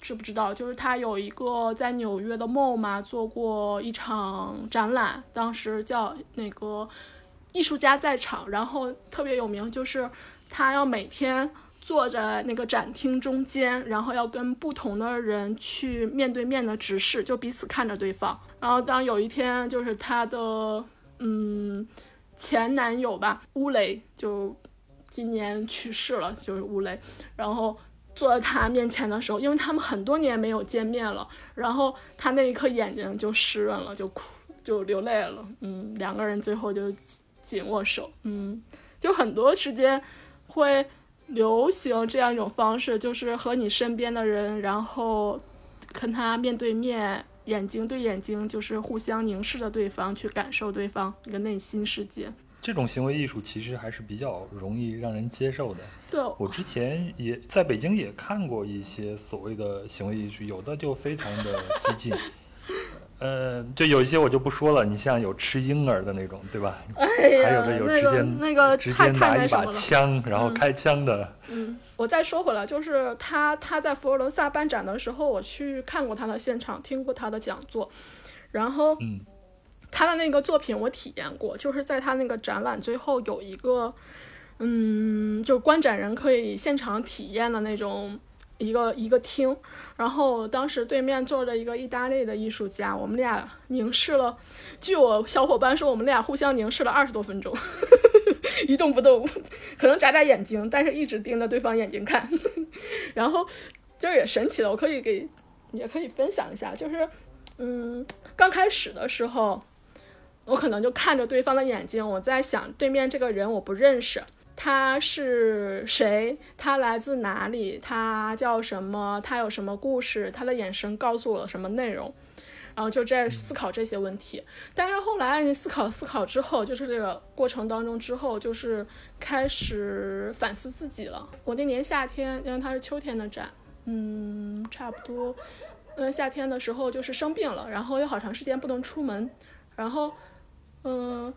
知不知道？就是他有一个在纽约的 MoMA 做过一场展览，当时叫那个艺术家在场，然后特别有名，就是他要每天坐在那个展厅中间，然后要跟不同的人去面对面的直视，就彼此看着对方。然后当有一天，就是他的嗯前男友吧，乌雷就今年去世了，就是乌雷，然后。坐在他面前的时候，因为他们很多年没有见面了，然后他那一刻眼睛就湿润了，就哭，就流泪了。嗯，两个人最后就紧握手。嗯，就很多时间会流行这样一种方式，就是和你身边的人，然后跟他面对面，眼睛对眼睛，就是互相凝视着对方，去感受对方一个内心世界。这种行为艺术其实还是比较容易让人接受的。对，我之前也在北京也看过一些所谓的行为艺术，有的就非常的激进。呃，就有一些我就不说了，你像有吃婴儿的那种，对吧？哎还有的有直接那个直接拿一把枪，然后开枪的。嗯，我再说回来，就是他他在佛罗伦萨办展的时候，我去看过他的现场，听过他的讲座，然后嗯。他的那个作品我体验过，就是在他那个展览最后有一个，嗯，就是观展人可以现场体验的那种一个一个厅，然后当时对面坐着一个意大利的艺术家，我们俩凝视了，据我小伙伴说，我们俩互相凝视了二十多分钟，一动不动，可能眨眨眼睛，但是一直盯着对方眼睛看，然后就是也神奇的，我可以给也可以分享一下，就是嗯，刚开始的时候，我可能就看着对方的眼睛，我在想对面这个人我不认识。他是谁？他来自哪里？他叫什么？他有什么故事？他的眼神告诉我什么内容？然后就在思考这些问题。但是后来你思考思考之后，就是这个过程当中之后，就是开始反思自己了。我那年夏天，因为它是秋天的展，嗯，差不多，嗯，夏天的时候就是生病了，然后又好长时间不能出门，然后，嗯，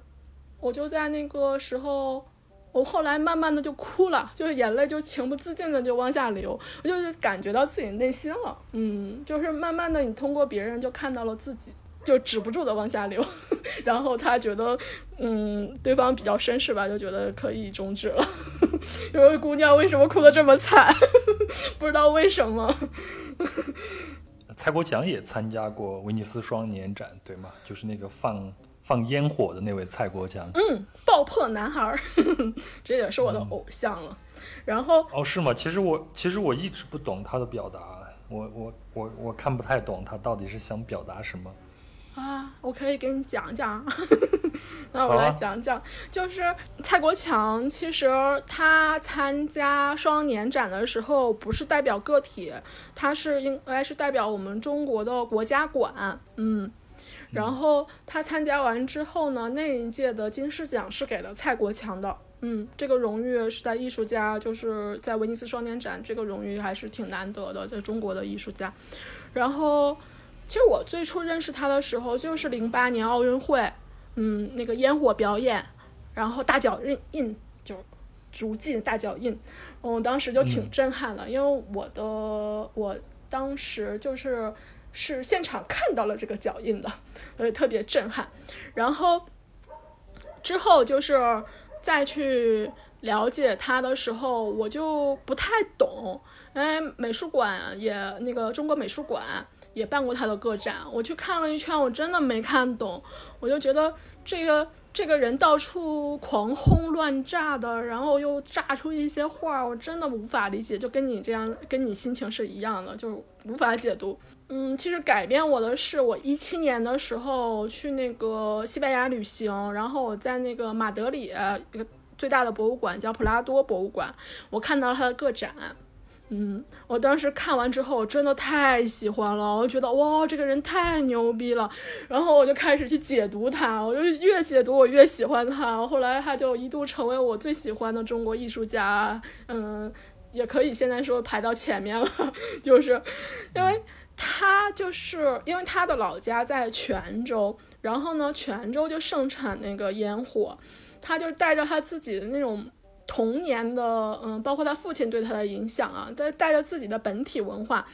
我就在那个时候。我后来慢慢的就哭了，就是眼泪就情不自禁的就往下流，我就是感觉到自己内心了，嗯，就是慢慢的你通过别人就看到了自己，就止不住的往下流，然后他觉得，嗯，对方比较绅士吧，就觉得可以终止了。这 位姑娘为什么哭的这么惨？不知道为什么。蔡国强也参加过威尼斯双年展，对吗？就是那个放。放烟火的那位蔡国强，嗯，爆破男孩，这也是我的偶像了。然后哦，是吗？其实我其实我一直不懂他的表达，我我我我看不太懂他到底是想表达什么啊。我可以给你讲讲，那我来讲讲，就是蔡国强，其实他参加双年展的时候不是代表个体，他是应该是代表我们中国的国家馆，嗯。然后他参加完之后呢，那一届的金狮奖是给了蔡国强的。嗯，这个荣誉是在艺术家，就是在威尼斯双年展，这个荣誉还是挺难得的，在中国的艺术家。然后，其实我最初认识他的时候，就是零八年奥运会，嗯，那个烟火表演，然后大脚印印就足迹大脚印，我当时就挺震撼的，因为我的我当时就是。是现场看到了这个脚印的，所以特别震撼。然后之后就是再去了解他的时候，我就不太懂。哎，美术馆也那个中国美术馆也办过他的个展，我去看了一圈，我真的没看懂。我就觉得这个这个人到处狂轰乱炸的，然后又炸出一些画，我真的无法理解。就跟你这样，跟你心情是一样的，就无法解读。嗯，其实改变我的是，我一七年的时候去那个西班牙旅行，然后我在那个马德里一个最大的博物馆叫普拉多博物馆，我看到了他的个展。嗯，我当时看完之后，真的太喜欢了，我觉得哇，这个人太牛逼了。然后我就开始去解读他，我就越解读我越喜欢他。后来他就一度成为我最喜欢的中国艺术家，嗯，也可以现在说排到前面了，就是因为。他就是因为他的老家在泉州，然后呢，泉州就盛产那个烟火，他就带着他自己的那种童年的，嗯，包括他父亲对他的影响啊，带带着自己的本体文化，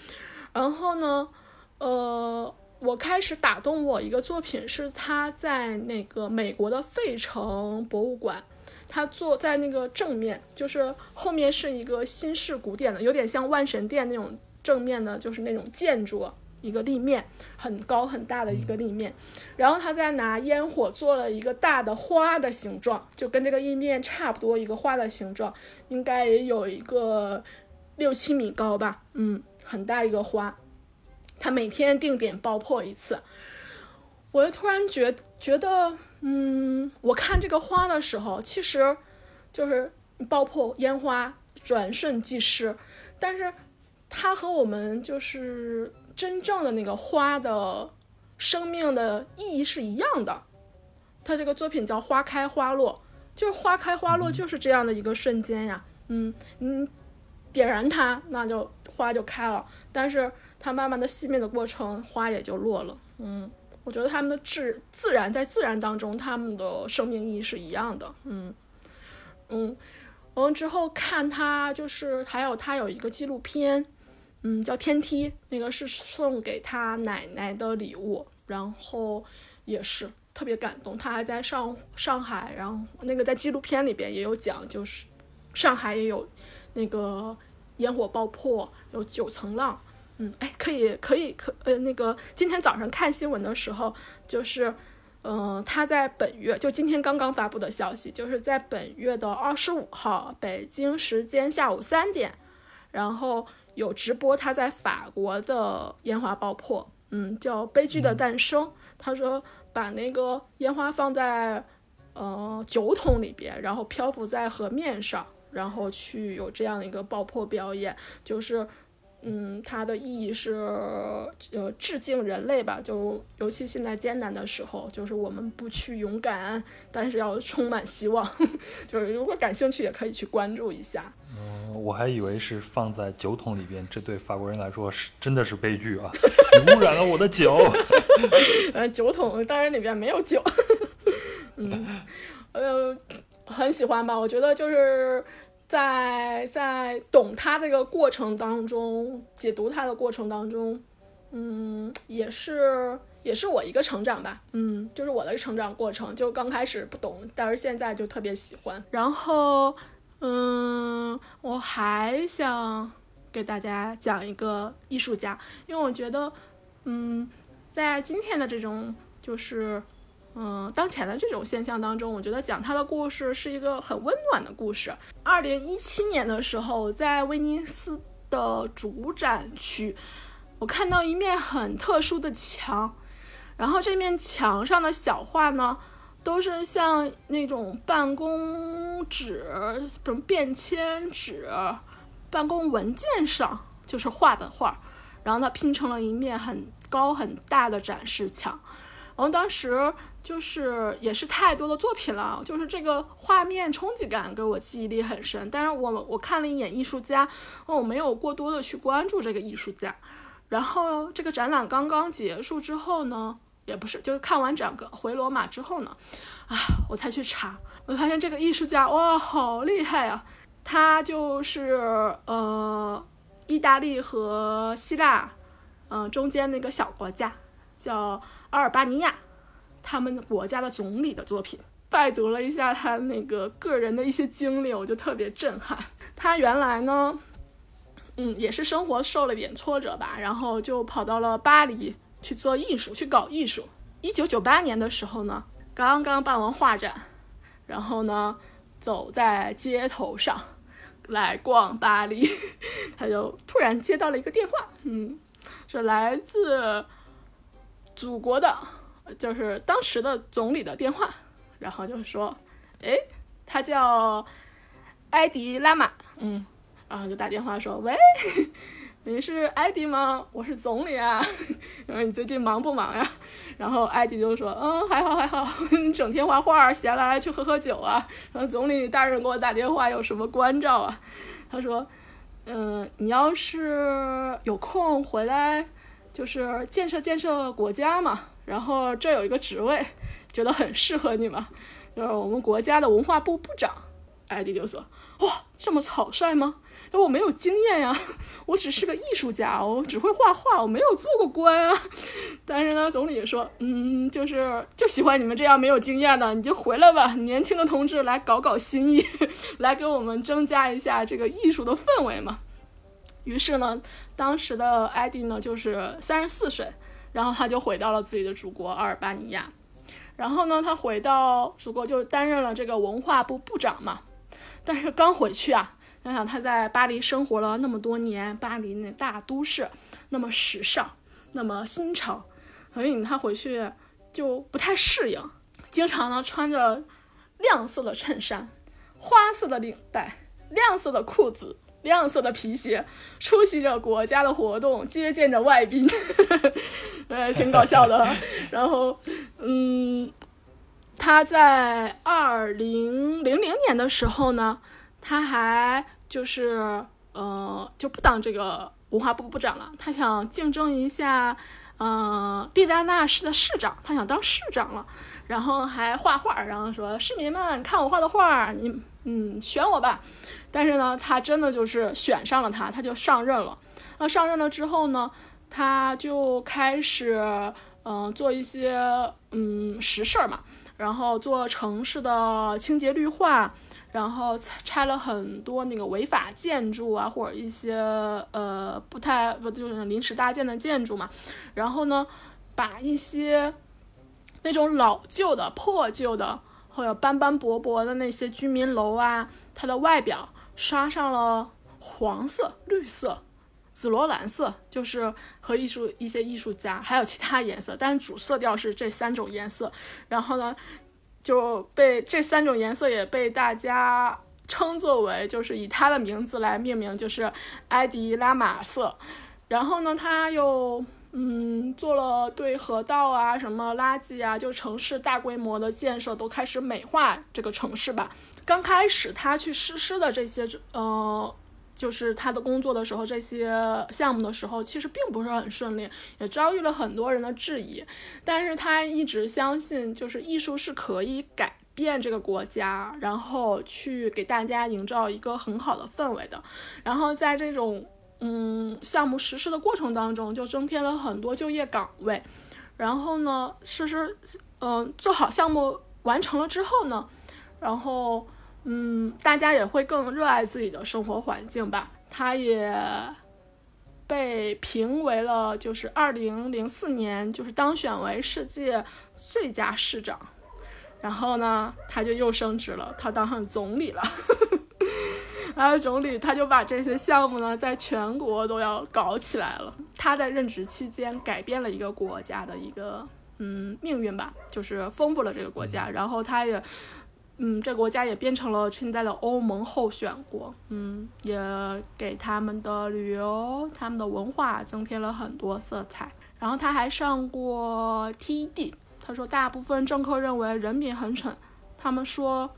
然后呢，呃，我开始打动我一个作品是他在那个美国的费城博物馆，他坐在那个正面，就是后面是一个新式古典的，有点像万神殿那种。正面呢就是那种建筑，一个立面很高很大的一个立面，然后他在拿烟火做了一个大的花的形状，就跟这个立面差不多，一个花的形状，应该也有一个六七米高吧，嗯，很大一个花。他每天定点爆破一次，我就突然觉觉得，嗯，我看这个花的时候，其实就是爆破烟花，转瞬即逝，但是。它和我们就是真正的那个花的生命的意义是一样的。它这个作品叫《花开花落》，就是花开花落就是这样的一个瞬间呀。嗯嗯，点燃它，那就花就开了。但是它慢慢的熄灭的过程，花也就落了。嗯，我觉得他们的自自然在自然当中，他们的生命意义是一样的。嗯嗯，完了之后看他就是还有他有一个纪录片。嗯，叫天梯，那个是送给他奶奶的礼物，然后也是特别感动。他还在上上海，然后那个在纪录片里边也有讲，就是上海也有那个烟火爆破，有九层浪。嗯，哎，可以，可以，可呃，那个今天早上看新闻的时候，就是，嗯、他在本月，就今天刚刚发布的消息，就是在本月的二十五号，北京时间下午三点，然后有直播他在法国的烟花爆破，嗯，叫《悲剧的诞生》。他说把那个烟花放在呃酒桶里边，然后漂浮在河面上，然后去有这样的一个爆破表演，就是。嗯，它的意义是呃致敬人类吧，就尤其现在艰难的时候，就是我们不去勇敢，但是要充满希望。就是如果感兴趣，也可以去关注一下。嗯我还以为是放在酒桶里边，这对法国人来说是真的是悲剧啊！你污染了我的酒。呃，酒桶当然里边没有酒。嗯，呃，很喜欢吧？我觉得就是在在懂它这个过程当中，解读它的过程当中，嗯，也是也是我一个成长吧。嗯，就是我的成长过程，就刚开始不懂，但是现在就特别喜欢。然后，嗯，我还想给大家讲一个艺术家，因为我觉得，嗯，在今天的这种就是。嗯，当前的这种现象当中，我觉得讲他的故事是一个很温暖的故事。二零一七年的时候，在威尼斯的主展区，我看到一面很特殊的墙，然后这面墙上的小画呢，都是像那种办公纸、什么便签纸、办公文件上就是画的画，然后它拼成了一面很高很大的展示墙。然后当时就是也是太多的作品了，就是这个画面冲击感给我记忆力很深。但是我我看了一眼艺术家，我没有过多的去关注这个艺术家。然后这个展览刚刚结束之后呢，也不是，就是看完整个回罗马之后呢，啊，我才去查，我发现这个艺术家哇，好厉害啊！他就是呃，意大利和希腊，嗯、中间那个小国家叫。阿尔巴尼亚，他们国家的总理的作品，拜读了一下他那个个人的一些经历，我就特别震撼。他原来呢，嗯，也是生活受了点挫折吧，然后就跑到了巴黎去做艺术，去搞艺术。一九九八年的时候呢，刚刚办完画展，然后呢，走在街头上来逛巴黎，他就突然接到了一个电话，嗯，是来自。祖国的，就是当时的总理的电话，然后就说，哎，他叫埃迪拉玛，嗯，然后就打电话说，喂，你是艾迪吗？我是总理啊，然后你最近忙不忙呀？然后艾迪就说，嗯，还好还好，你整天画画，闲来去喝喝酒啊。然后总理大人给我打电话，有什么关照啊？他说，嗯，你要是有空回来。就是建设建设国家嘛，然后这有一个职位，觉得很适合你嘛，就是我们国家的文化部部长。艾迪就说：“哇，这么草率吗？我没有经验呀，我只是个艺术家，我只会画画，我没有做过官啊。”但是呢，总理说：“嗯，就是就喜欢你们这样没有经验的，你就回来吧，年轻的同志来搞搞新意，来给我们增加一下这个艺术的氛围嘛。”于是呢，当时的艾迪呢就是三十四岁，然后他就回到了自己的祖国阿尔巴尼亚。然后呢，他回到祖国就担任了这个文化部部长嘛。但是刚回去啊，想想他在巴黎生活了那么多年，巴黎那大都市那么时尚，那么新潮，所以他回去就不太适应，经常呢穿着亮色的衬衫、花色的领带、亮色的裤子。亮色的皮鞋，出席着国家的活动，接见着外宾，呃，挺搞笑的。然后，嗯，他在二零零零年的时候呢，他还就是呃就不当这个文化部部长了，他想竞争一下，呃，蒂达纳市的市长，他想当市长了。然后还画画，然后说市民们看我画的画，你嗯选我吧。但是呢，他真的就是选上了他，他就上任了。那上任了之后呢，他就开始嗯、做一些嗯实事嘛，然后做城市的清洁绿化，然后拆了很多那个违法建筑啊，或者一些呃不太不就是临时搭建的建筑嘛，然后呢，把一些那种老旧的、破旧的或者斑斑驳驳的那些居民楼啊，它的外表刷上了黄色、绿色。紫罗兰色就是和艺术一些艺术家还有其他颜色，但是主色调是这三种颜色。然后呢，就被这三种颜色也被大家称作为，就是以他的名字来命名，就是埃迪拉玛色。然后呢，他又嗯做了对河道啊、什么垃圾啊，就城市大规模的建设都开始美化这个城市吧。刚开始他去实施的这些呃。就是他的工作的时候，这些项目的时候，其实并不是很顺利，也遭遇了很多人的质疑。但是他一直相信，就是艺术是可以改变这个国家，然后去给大家营造一个很好的氛围的。然后在这种嗯项目实施的过程当中，就增添了很多就业岗位。然后呢，实施嗯做好项目完成了之后呢，然后。嗯，大家也会更热爱自己的生活环境吧。他也被评为了，就是二零零四年，就是当选为世界最佳市长。然后呢，他就又升职了，他当上总理了。然后总理他就把这些项目呢，在全国都要搞起来了。他在任职期间改变了一个国家的一个嗯命运吧，就是丰富了这个国家。然后他也。嗯，这国家也变成了现在的欧盟候选国，嗯，也给他们的旅游、他们的文化增添了很多色彩。然后他还上过 TED，他说大部分政客认为人民很蠢，他们说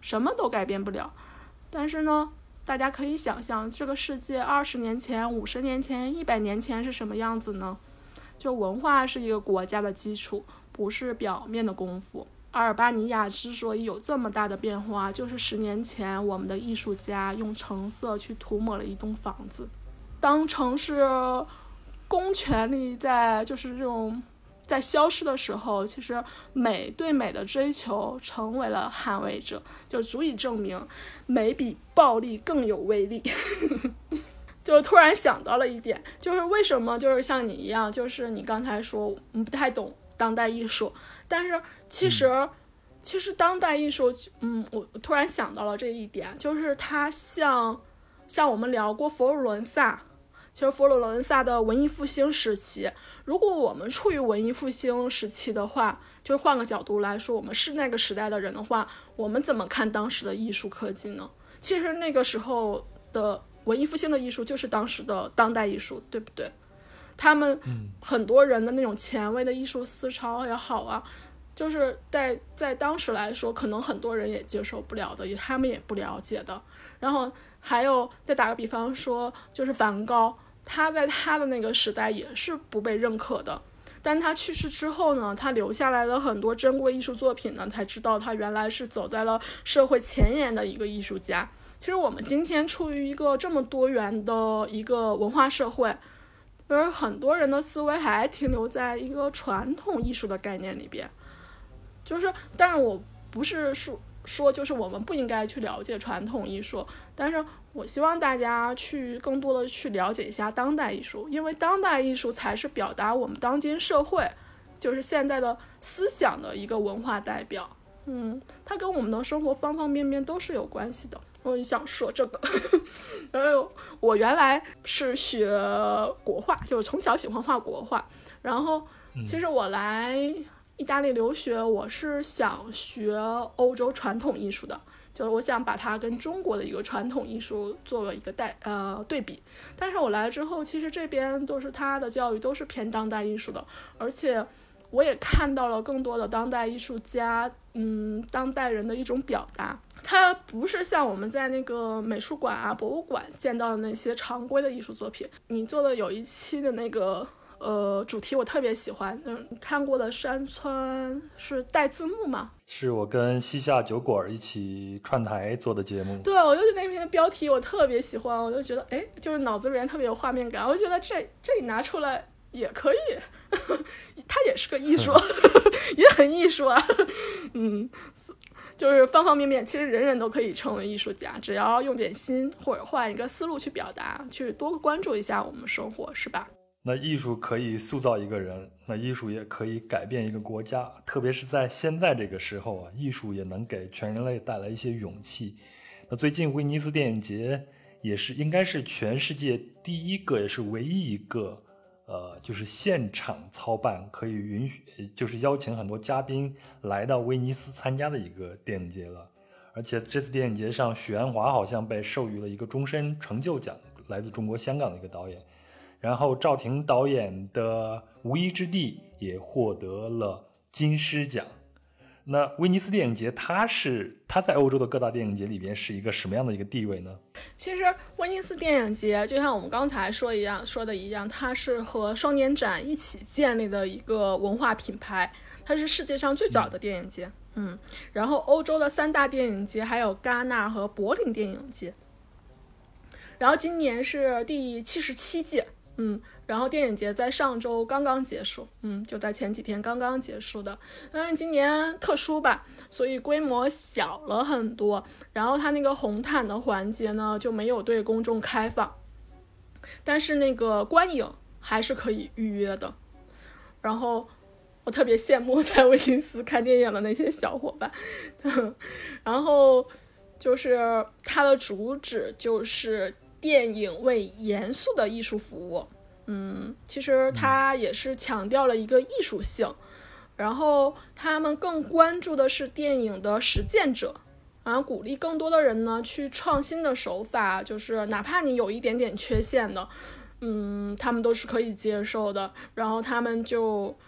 什么都改变不了。但是呢，大家可以想象这个世界二十年前、五十年前、一百年前是什么样子呢？就文化是一个国家的基础，不是表面的功夫。阿尔巴尼亚之所以有这么大的变化，就是十年前我们的艺术家用橙色去涂抹了一栋房子。当城市公权力在就是这种在消失的时候，其实美对美的追求成为了捍卫者，就足以证明美比暴力更有威力。就突然想到了一点，就是为什么就是像你一样，就是你刚才说你不太懂当代艺术。但是其实，其实当代艺术，嗯，我突然想到了这一点，就是它像，像我们聊过佛罗伦萨，其实佛罗伦萨的文艺复兴时期，如果我们处于文艺复兴时期的话，就是换个角度来说，我们是那个时代的人的话，我们怎么看当时的艺术科技呢？其实那个时候的文艺复兴的艺术就是当时的当代艺术，对不对？他们很多人的那种前卫的艺术思潮也好啊，就是在在当时来说，可能很多人也接受不了的，也他们也不了解的。然后还有再打个比方说，就是梵高，他在他的那个时代也是不被认可的。但他去世之后呢，他留下来的很多珍贵艺术作品呢，才知道他原来是走在了社会前沿的一个艺术家。其实我们今天处于一个这么多元的一个文化社会。就是很多人的思维还停留在一个传统艺术的概念里边，就是，但是我不是说说就是我们不应该去了解传统艺术，但是我希望大家去更多的去了解一下当代艺术，因为当代艺术才是表达我们当今社会，就是现在的思想的一个文化代表。嗯，它跟我们的生活方方面面都是有关系的。我想说这个，然后我原来是学国画，就是从小喜欢画国画。然后其实我来意大利留学，我是想学欧洲传统艺术的，就是我想把它跟中国的一个传统艺术作为一个代呃对比。但是我来了之后，其实这边都是他的教育都是偏当代艺术的，而且我也看到了更多的当代艺术家，嗯，当代人的一种表达。它不是像我们在那个美术馆啊、博物馆见到的那些常规的艺术作品。你做的有一期的那个呃主题，我特别喜欢。嗯，看过的山川是带字幕吗？是我跟西夏酒馆一起串台做的节目。对，我就觉得那篇标题我特别喜欢，我就觉得哎，就是脑子里面特别有画面感。我就觉得这这里拿出来也可以，它也是个艺术，也很艺术啊。嗯。就是方方面面，其实人人都可以成为艺术家，只要用点心或者换一个思路去表达，去多关注一下我们生活，是吧？那艺术可以塑造一个人，那艺术也可以改变一个国家，特别是在现在这个时候啊，艺术也能给全人类带来一些勇气。那最近威尼斯电影节也是应该是全世界第一个，也是唯一一个，呃，就是现场操办，可以允许，就是邀请很多嘉宾来到威尼斯参加的一个电影节了。而且这次电影节上，许鞍华好像被授予了一个终身成就奖，来自中国香港的一个导演。然后赵婷导演的《无依之地》也获得了金狮奖。那威尼斯电影节，它是它在欧洲的各大电影节里边是一个什么样的一个地位呢？其实威尼斯电影节就像我们刚才说一样说的一样，它是和双年展一起建立的一个文化品牌，它是世界上最早的电影节。嗯，然后欧洲的三大电影节还有戛纳和柏林电影节，然后今年是第七十七届。嗯，然后电影节在上周刚刚结束，嗯，就在前几天刚刚结束的。嗯，今年特殊吧，所以规模小了很多。然后它那个红毯的环节呢，就没有对公众开放，但是那个观影还是可以预约的。然后我特别羡慕 在威尼斯看电影的那些小伙伴。然后就是它的主旨就是。电影为严肃的艺术服务，嗯，其实它也是强调了一个艺术性，然后他们更关注的是电影的实践者，然后鼓励更多的人呢去创新的手法，就是哪怕你有一点点缺陷的，嗯，他们都是可以接受的。然后他们就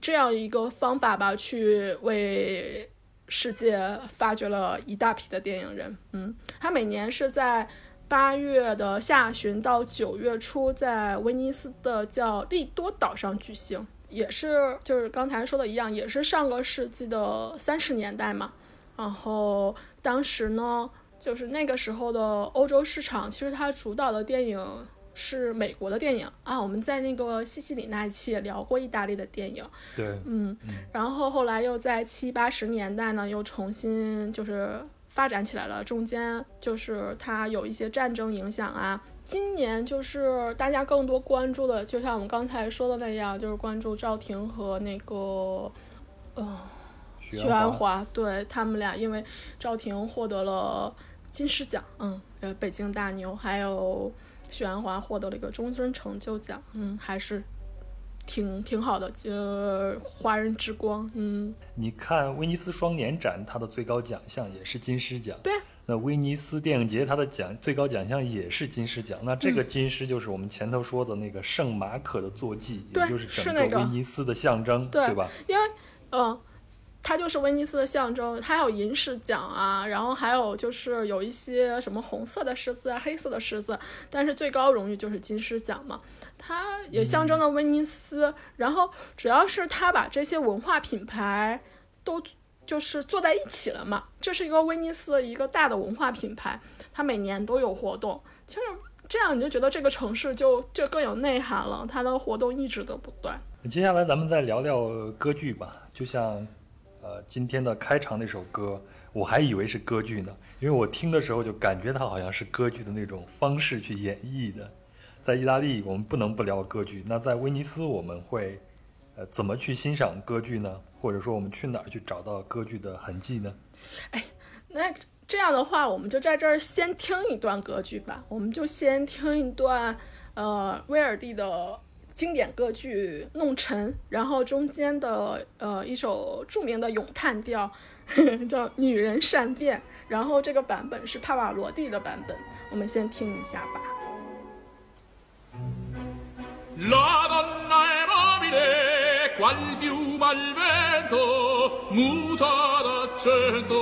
这样一个方法吧，去为世界发掘了一大批的电影人。嗯，他每年是在。八月的下旬到九月初，在威尼斯的叫利多岛上举行，也是就是刚才说的一样，也是上个世纪的三十年代嘛。然后当时呢，就是那个时候的欧洲市场，其实它主导的电影是美国的电影啊。我们在那个西西里那一期也聊过意大利的电影，对，嗯，然后后来又在七八十年代呢，又重新就是。发展起来了，中间就是它有一些战争影响啊。今年就是大家更多关注的，就像我们刚才说的那样，就是关注赵婷和那个，呃，徐安华，对他们俩，因为赵婷获得了金狮奖，嗯，呃，北京大牛，还有徐安华获得了一个终身成就奖，嗯，还是。挺挺好的，呃，华人之光，嗯。你看威尼斯双年展，它的最高奖项也是金狮奖。对。那威尼斯电影节，它的奖最高奖项也是金狮奖。那这个金狮就是我们前头说的那个圣马可的坐骑，也就是整个威尼斯的象征，对吧？因为，嗯。它就是威尼斯的象征，它还有银狮奖啊，然后还有就是有一些什么红色的狮子啊、黑色的狮子，但是最高荣誉就是金狮奖嘛，它也象征了威尼斯。然后主要是它把这些文化品牌都就是做在一起了嘛，这是一个威尼斯的一个大的文化品牌，它每年都有活动，其实这样你就觉得这个城市就就更有内涵了，它的活动一直都不断。接下来咱们再聊聊歌剧吧，就像。呃，今天的开场那首歌，我还以为是歌剧呢，因为我听的时候就感觉它好像是歌剧的那种方式去演绎的。在意大利，我们不能不聊歌剧。那在威尼斯，我们会呃怎么去欣赏歌剧呢？或者说，我们去哪儿去找到歌剧的痕迹呢？哎，那这样的话，我们就在这儿先听一段歌剧吧。我们就先听一段呃威尔第的。经典歌剧《弄臣》，然后中间的呃一首著名的咏叹调 叫《女人善变》，然后这个版本是帕瓦罗蒂的版本，我们先听一下吧。La donna è mobile, qual piuma al vento, muta d'accento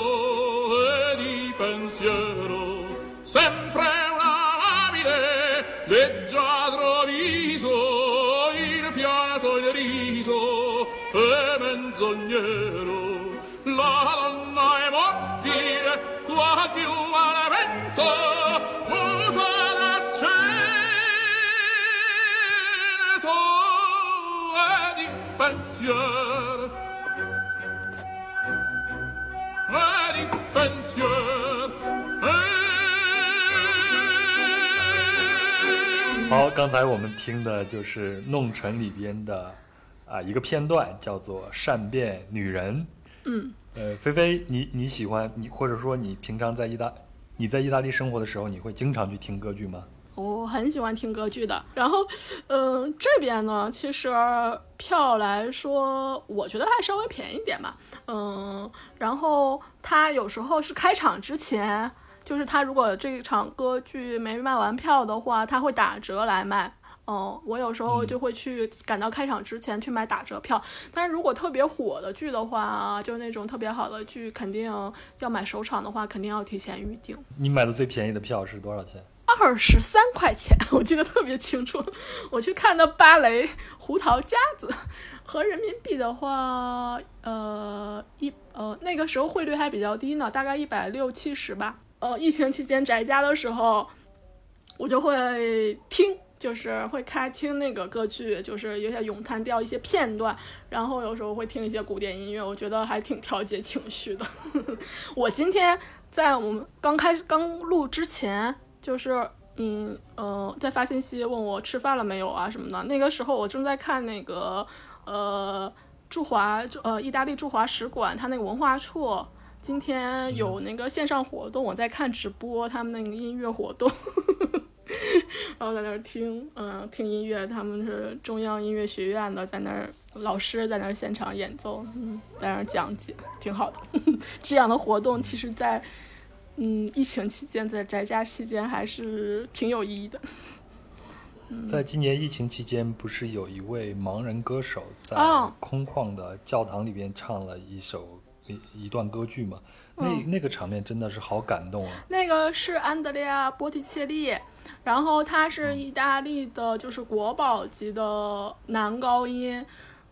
e di pensiero. Sempre una amabile, leggiadro viso, il pianto il riso e menzognero. La donna è mobile, qual piuma al vento, e pensier. 好，刚才我们听的就是《弄臣》里边的啊一个片段，叫做《善变女人》。嗯，呃，菲菲，你你喜欢你或者说你平常在意大你在意大利生活的时候，你会经常去听歌剧吗？我很喜欢听歌剧的。然后，嗯、这边呢，其实票来说，我觉得还稍微便宜点吧。嗯，然后它有时候是开场之前，就是它如果这场歌剧没卖完票的话，它会打折来卖。嗯，我有时候就会去赶到开场之前去买打折票，但是如果特别火的剧的话，就那种特别好的剧，肯定要买首场的话，肯定要提前预定。你买的最便宜的票是多少钱？二十三块钱，我记得特别清楚。我去看的芭蕾《胡桃夹子》，合人民币的话，呃一呃那个时候汇率还比较低呢，大概一百六七十吧。呃，疫情期间宅家的时候，我就会听，就是会开听那个歌剧，就是有些咏叹调一些片段，然后有时候会听一些古典音乐，我觉得还挺调节情绪的。我今天在我们刚开刚录之前，就是嗯呃在发信息问我吃饭了没有啊什么的，那个时候我正在看那个呃驻华呃意大利驻华使馆它那个文化处。今天有那个线上活动，我在看直播，他们那个音乐活动，然后在那儿听，嗯、听音乐，他们是中央音乐学院的，在那儿老师在那儿现场演奏，嗯，在那儿讲解，挺好的。这样的活动，其实在嗯疫情期间，在宅家期间还是挺有意义的。在今年疫情期间，不是有一位盲人歌手在哦空旷的教堂里边唱了一首一一段歌剧吗？那那个场面真的是好感动啊！那个是安德烈亚·波提切利，然后他是意大利的，就是国宝级的男高音。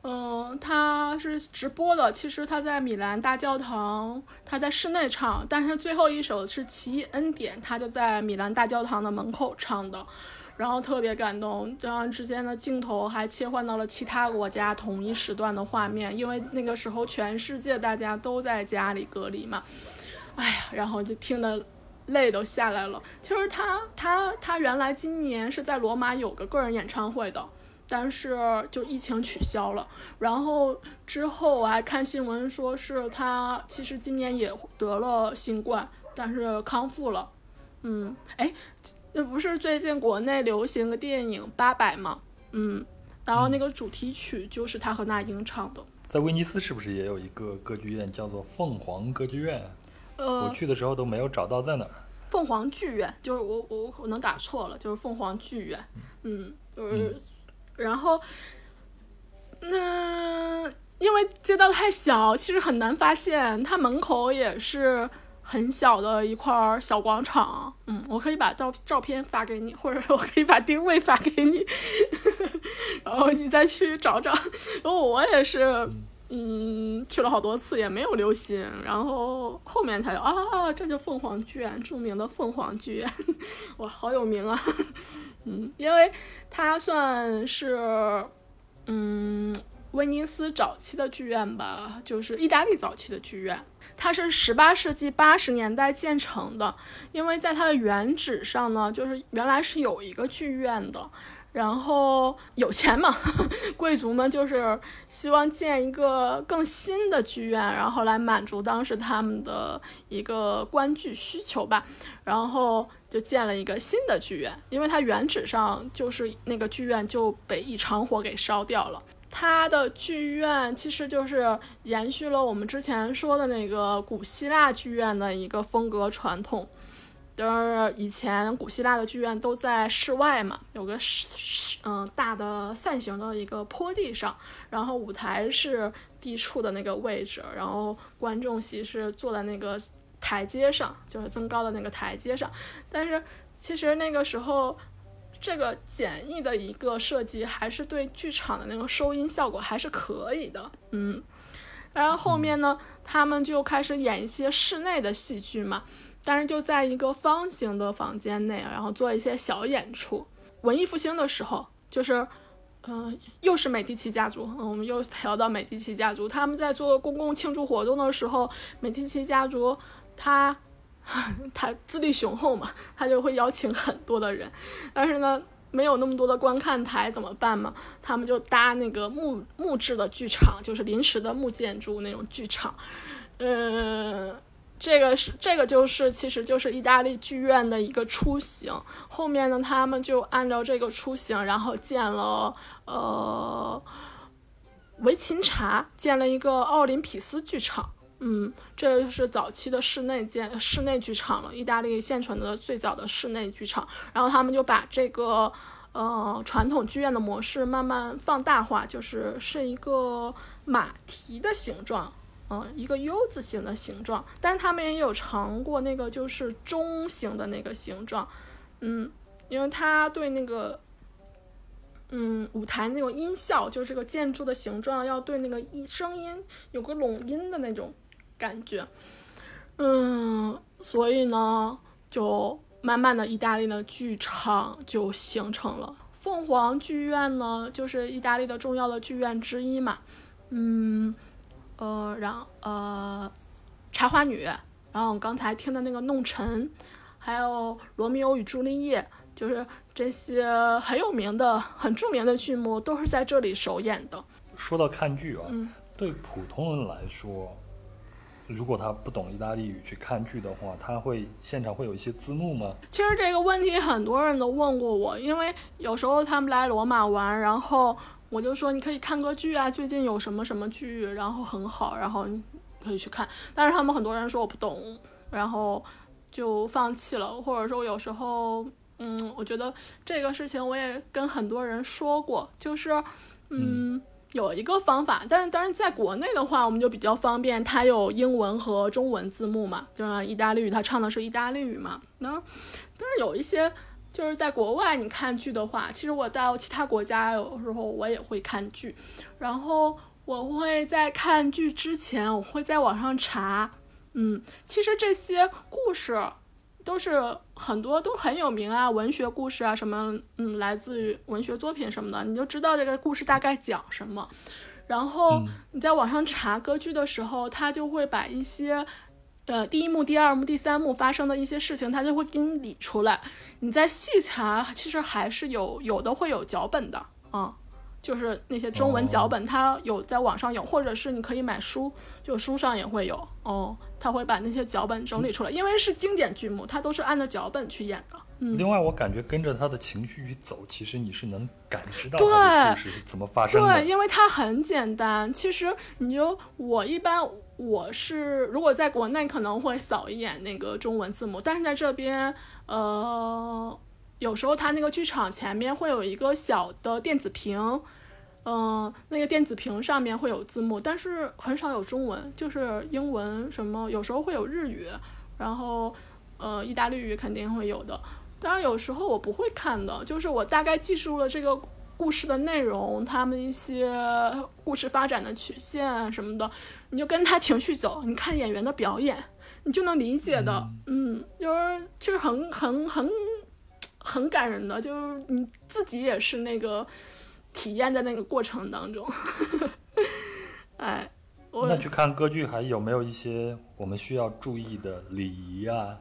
嗯，他是直播的。其实他在米兰大教堂，他在室内唱，但是最后一首是《奇异恩典》，他就在米兰大教堂的门口唱的，然后特别感动。然后之间的镜头还切换到了其他国家同一时段的画面，因为那个时候全世界大家都在家里隔离嘛。哎呀，然后就听得泪都下来了。其实他他他原来今年是在罗马有个个人演唱会的，但是就疫情取消了。然后之后我还看新闻说是他其实今年也得了新冠，但是康复了。嗯，哎，那不是最近国内流行个电影《八佰》吗？嗯，然后那个主题曲就是他和那英唱的。在威尼斯是不是也有一个歌剧院叫做凤凰歌剧院？呃我，去的时候都没有找到在哪儿。凤凰剧院，就是我我可能打错了，就是凤凰剧院，嗯，就是，然后，那因为街道太小，其实很难发现，它门口也是很小的一块小广场，嗯，我可以把照照片发给你，或者说我可以把定位发给你，然后你再去找找，然后我也是。嗯，嗯去了好多次也没有留心，然后后面才有啊，这就凤凰剧院，著名的凤凰剧院，哇，好有名啊！嗯，因为它算是嗯威尼斯早期的剧院吧，就是意大利早期的剧院。它是十八世纪八十年代建成的，因为在它的原址上呢，就是原来是有一个剧院的，然后有钱嘛，贵族们就是希望建一个更新的剧院，然后来满足当时他们的一个观剧需求吧，然后就建了一个新的剧院，因为它原址上就是那个剧院就被一场火给烧掉了。它的剧院其实就是延续了我们之前说的那个古希腊剧院的一个风格传统。就是以前古希腊的剧院都在室外嘛，有个是嗯大的扇形的一个坡地上，然后舞台是地处的那个位置，然后观众席是坐在那个台阶上，就是增高的那个台阶上。但是其实那个时候，这个简易的一个设计还是对剧场的那个收音效果还是可以的，嗯。然后后面呢，他们就开始演一些室内的戏剧嘛，但是就在一个方形的房间内，然后做一些小演出。文艺复兴的时候，就是，嗯、又是美第奇家族，嗯，我们又聊到美第奇家族，他们在做公共庆祝活动的时候，美第奇家族他 他资历雄厚嘛，他就会邀请很多的人，但是呢，没有那么多的观看台怎么办嘛？他们就搭那个木木质的剧场，就是临时的木建筑那种剧场，呃。这个是这个就是其实就是意大利剧院的一个雏形。后面呢，他们就按照这个雏形，然后建了呃维琴察，建了一个奥林匹斯剧场。嗯，这个是早期的室内建室内剧场了，意大利现存的最早的室内剧场。然后他们就把这个呃传统剧院的模式慢慢放大化，就是是一个马蹄的形状。一个 U 字形的形状，但是他们也有尝过那个就是中型的那个形状，嗯，因为它对那个，嗯，舞台那种音效，就是这个建筑的形状要对那个音声音有个拢音的那种感觉，嗯，所以呢，就慢慢的意大利的剧场就形成了。凤凰剧院呢，就是意大利的重要的剧院之一嘛，嗯。呃，然后呃，茶花女，然后刚才听的那个弄臣，还有罗密欧与朱丽叶，就是这些很有名的、很著名的剧目，都是在这里首演的。说到看剧啊，对普通人来说，如果他不懂意大利语去看剧的话，他会现场会有一些字幕吗？其实这个问题很多人都问过我，因为有时候他们来罗马玩，然后。我就说你可以看个剧啊，最近有什么什么剧，然后很好，然后你可以去看。但是他们很多人说我不懂，然后就放弃了。或者说有时候，嗯，我觉得这个事情我也跟很多人说过，就是，嗯，有一个方法，但是当然在国内的话，我们就比较方便，它有英文和中文字幕嘛，就像意大利语，它唱的是意大利语嘛。那但是有一些。就是在国外，你看剧的话，其实我到其他国家有时候我也会看剧，然后我会在看剧之前，我会在网上查，嗯，其实这些故事都是很多都很有名啊，文学故事啊什么，嗯，来自于文学作品什么的，你就知道这个故事大概讲什么，然后你在网上查歌剧的时候，他就会把一些。呃，第一幕、第二幕、第三幕发生的一些事情，他就会给你理出来。你再细查，其实还是有有的会有脚本的啊，就是那些中文脚本，它有在网上有，或者是你可以买书，就书上也会有哦。他会把那些脚本整理出来，因为是经典剧目，它都是按照脚本去演的。嗯。另外，我感觉跟着他的情绪去走，其实你是能感知到他的故事是怎么发生的。对，因为它很简单。其实你就我一般。我是如果在国内可能会扫一眼那个中文字幕，但是在这边，呃，有时候它那个剧场前面会有一个小的电子屏，嗯，那个电子屏上面会有字幕，但是很少有中文，就是英文什么，有时候会有日语，然后呃，意大利语肯定会有的，当然有时候我不会看的，就是我大概记住了这个。故事的内容，他们一些故事发展的曲线什么的，你就跟他情绪走，你看演员的表演，你就能理解的。嗯，就是就是很很很很感人的，就是你自己也是那个体验在那个过程当中。哎，那去看歌剧还有没有一些我们需要注意的礼仪啊？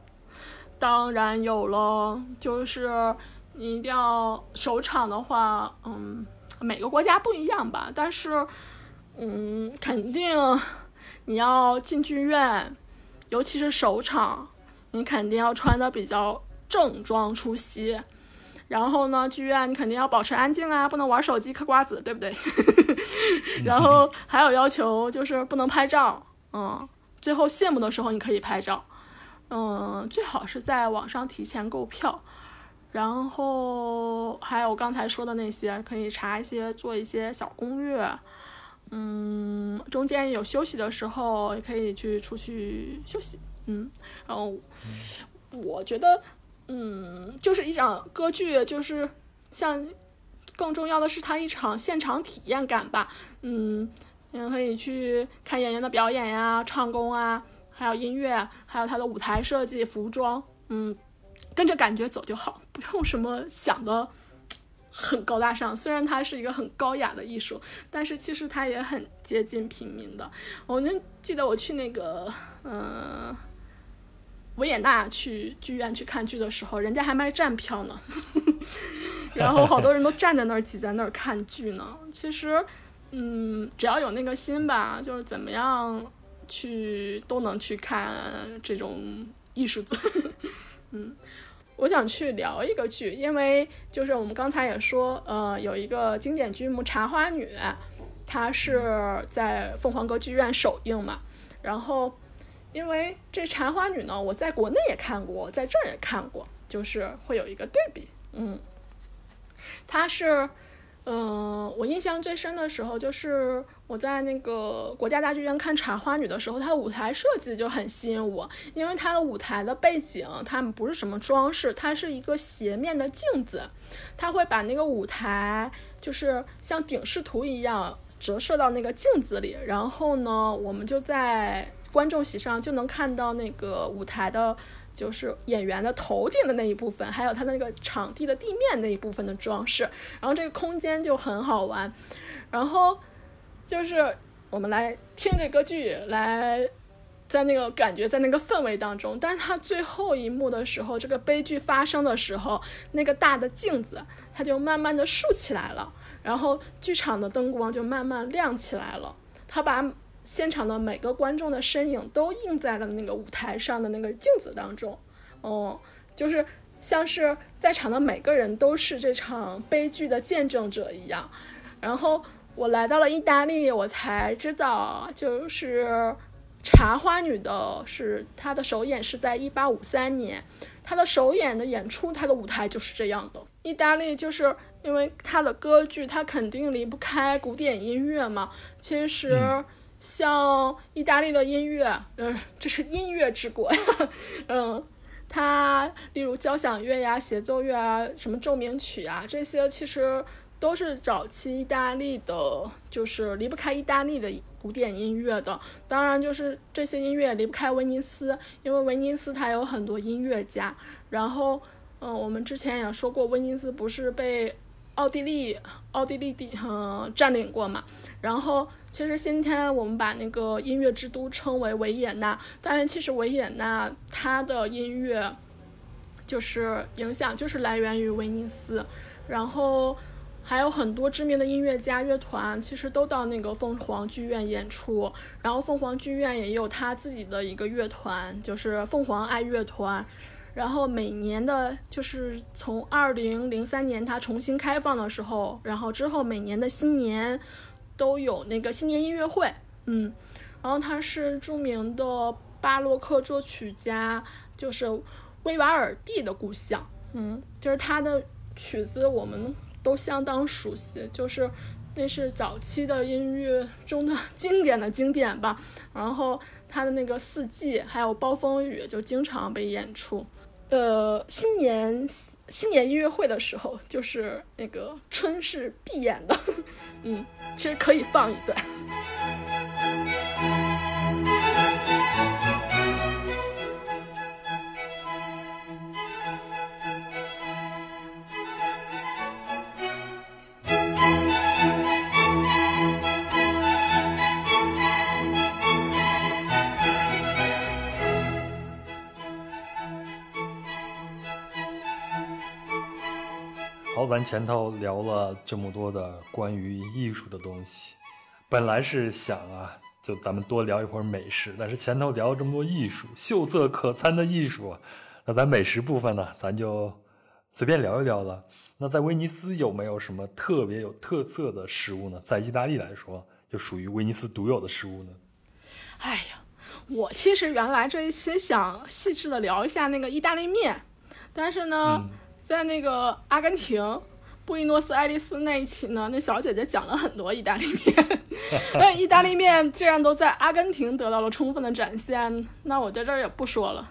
当然有了，就是。你一定要首场的话，嗯，每个国家不一样吧，但是，嗯，肯定你要进剧院，尤其是首场，你肯定要穿的比较正装出席。然后呢，剧院你肯定要保持安静啊，不能玩手机嗑瓜子，对不对？然后还有要求就是不能拍照，嗯，最后谢幕的时候你可以拍照，嗯，最好是在网上提前购票。然后还有刚才说的那些，可以查一些，做一些小攻略。嗯，中间有休息的时候，也可以去出去休息。嗯，然后我觉得，嗯，就是一场歌剧，就是像更重要的是它一场现场体验感吧。嗯，你可以去看演员的表演呀、唱功啊，还有音乐，还有它的舞台设计、服装。嗯。跟着感觉走就好，不用什么想的很高大上。虽然它是一个很高雅的艺术，但是其实它也很接近平民的。我能记得我去那个，嗯，维也纳去剧院去看剧的时候，人家还卖站票呢，然后好多人都站在那儿挤在那儿看剧呢。其实，嗯，只要有那个心吧，就是怎么样去都能去看这种艺术作品。嗯，我想去聊一个剧，因为就是我们刚才也说，呃，有一个经典剧目《茶花女》，它是在凤凰歌剧院首映嘛，然后。因为这《茶花女》呢，我在国内也看过，在这儿也看过，就是会有一个对比。嗯，它是，嗯，我印象最深的时候就是我在那个国家大剧院看《茶花女》的时候，它的舞台设计就很吸引我，因为它的舞台的背景，它不是什么装饰，它是一个斜面的镜子，它会把那个舞台就是像顶视图一样折射到那个镜子里，然后呢，我们就在。观众席上就能看到那个舞台的，就是演员的头顶的那一部分，还有他那个场地的地面那一部分的装饰，然后这个空间就很好玩。然后就是我们来听这歌剧，来在那个感觉在那个氛围当中。但是它最后一幕的时候，这个悲剧发生的时候，那个大的镜子它就慢慢的竖起来了，然后剧场的灯光就慢慢亮起来了，它把。现场的每个观众的身影都映在了那个舞台上的那个镜子当中，哦，就是像是在场的每个人都是这场悲剧的见证者一样。然后我来到了意大利，我才知道，就是《茶花女》的是她的首演是在一八五三年，她的首演的演出，她的舞台就是这样的。意大利就是因为她的歌剧，它肯定离不开古典音乐嘛，其实。像意大利的音乐，嗯，这是音乐之国呀，嗯，它例如交响乐呀、协奏乐啊、什么奏鸣曲啊，这些其实都是早期意大利的，就是离不开意大利的古典音乐的。当然，就是这些音乐离不开威尼斯，因为威尼斯它有很多音乐家。然后，嗯，我们之前也说过，威尼斯不是被。奥地利，奥地利地嗯占领过嘛？然后其实今天我们把那个音乐之都称为维也纳，但是其实维也纳它的音乐就是影响就是来源于威尼斯，然后还有很多知名的音乐家乐团其实都到那个凤凰剧院演出，然后凤凰剧院也有他自己的一个乐团，就是凤凰爱乐团。然后每年的，就是从二零零三年它重新开放的时候，然后之后每年的新年都有那个新年音乐会，嗯，然后他是著名的巴洛克作曲家，就是威瓦尔第的故乡，嗯，就是他的曲子我们都相当熟悉，就是那是早期的音乐中的 经典的经典吧。然后他的那个四季还有暴风雨就经常被演出。呃，新年新年音乐会的时候，就是那个春是闭眼的，嗯，其实可以放一段。咱前头聊了这么多的关于艺术的东西，本来是想啊，就咱们多聊一会儿美食，但是前头聊了这么多艺术，秀色可餐的艺术，那咱美食部分呢，咱就随便聊一聊了。那在威尼斯有没有什么特别有特色的食物呢？在意大利来说，就属于威尼斯独有的食物呢？哎呀，我其实原来这一期想细致的聊一下那个意大利面，但是呢。在那个阿根廷布宜诺斯艾利斯那一期呢，那小姐姐讲了很多意大利面。那意大利面既然都在阿根廷得到了充分的展现，那我在这儿也不说了。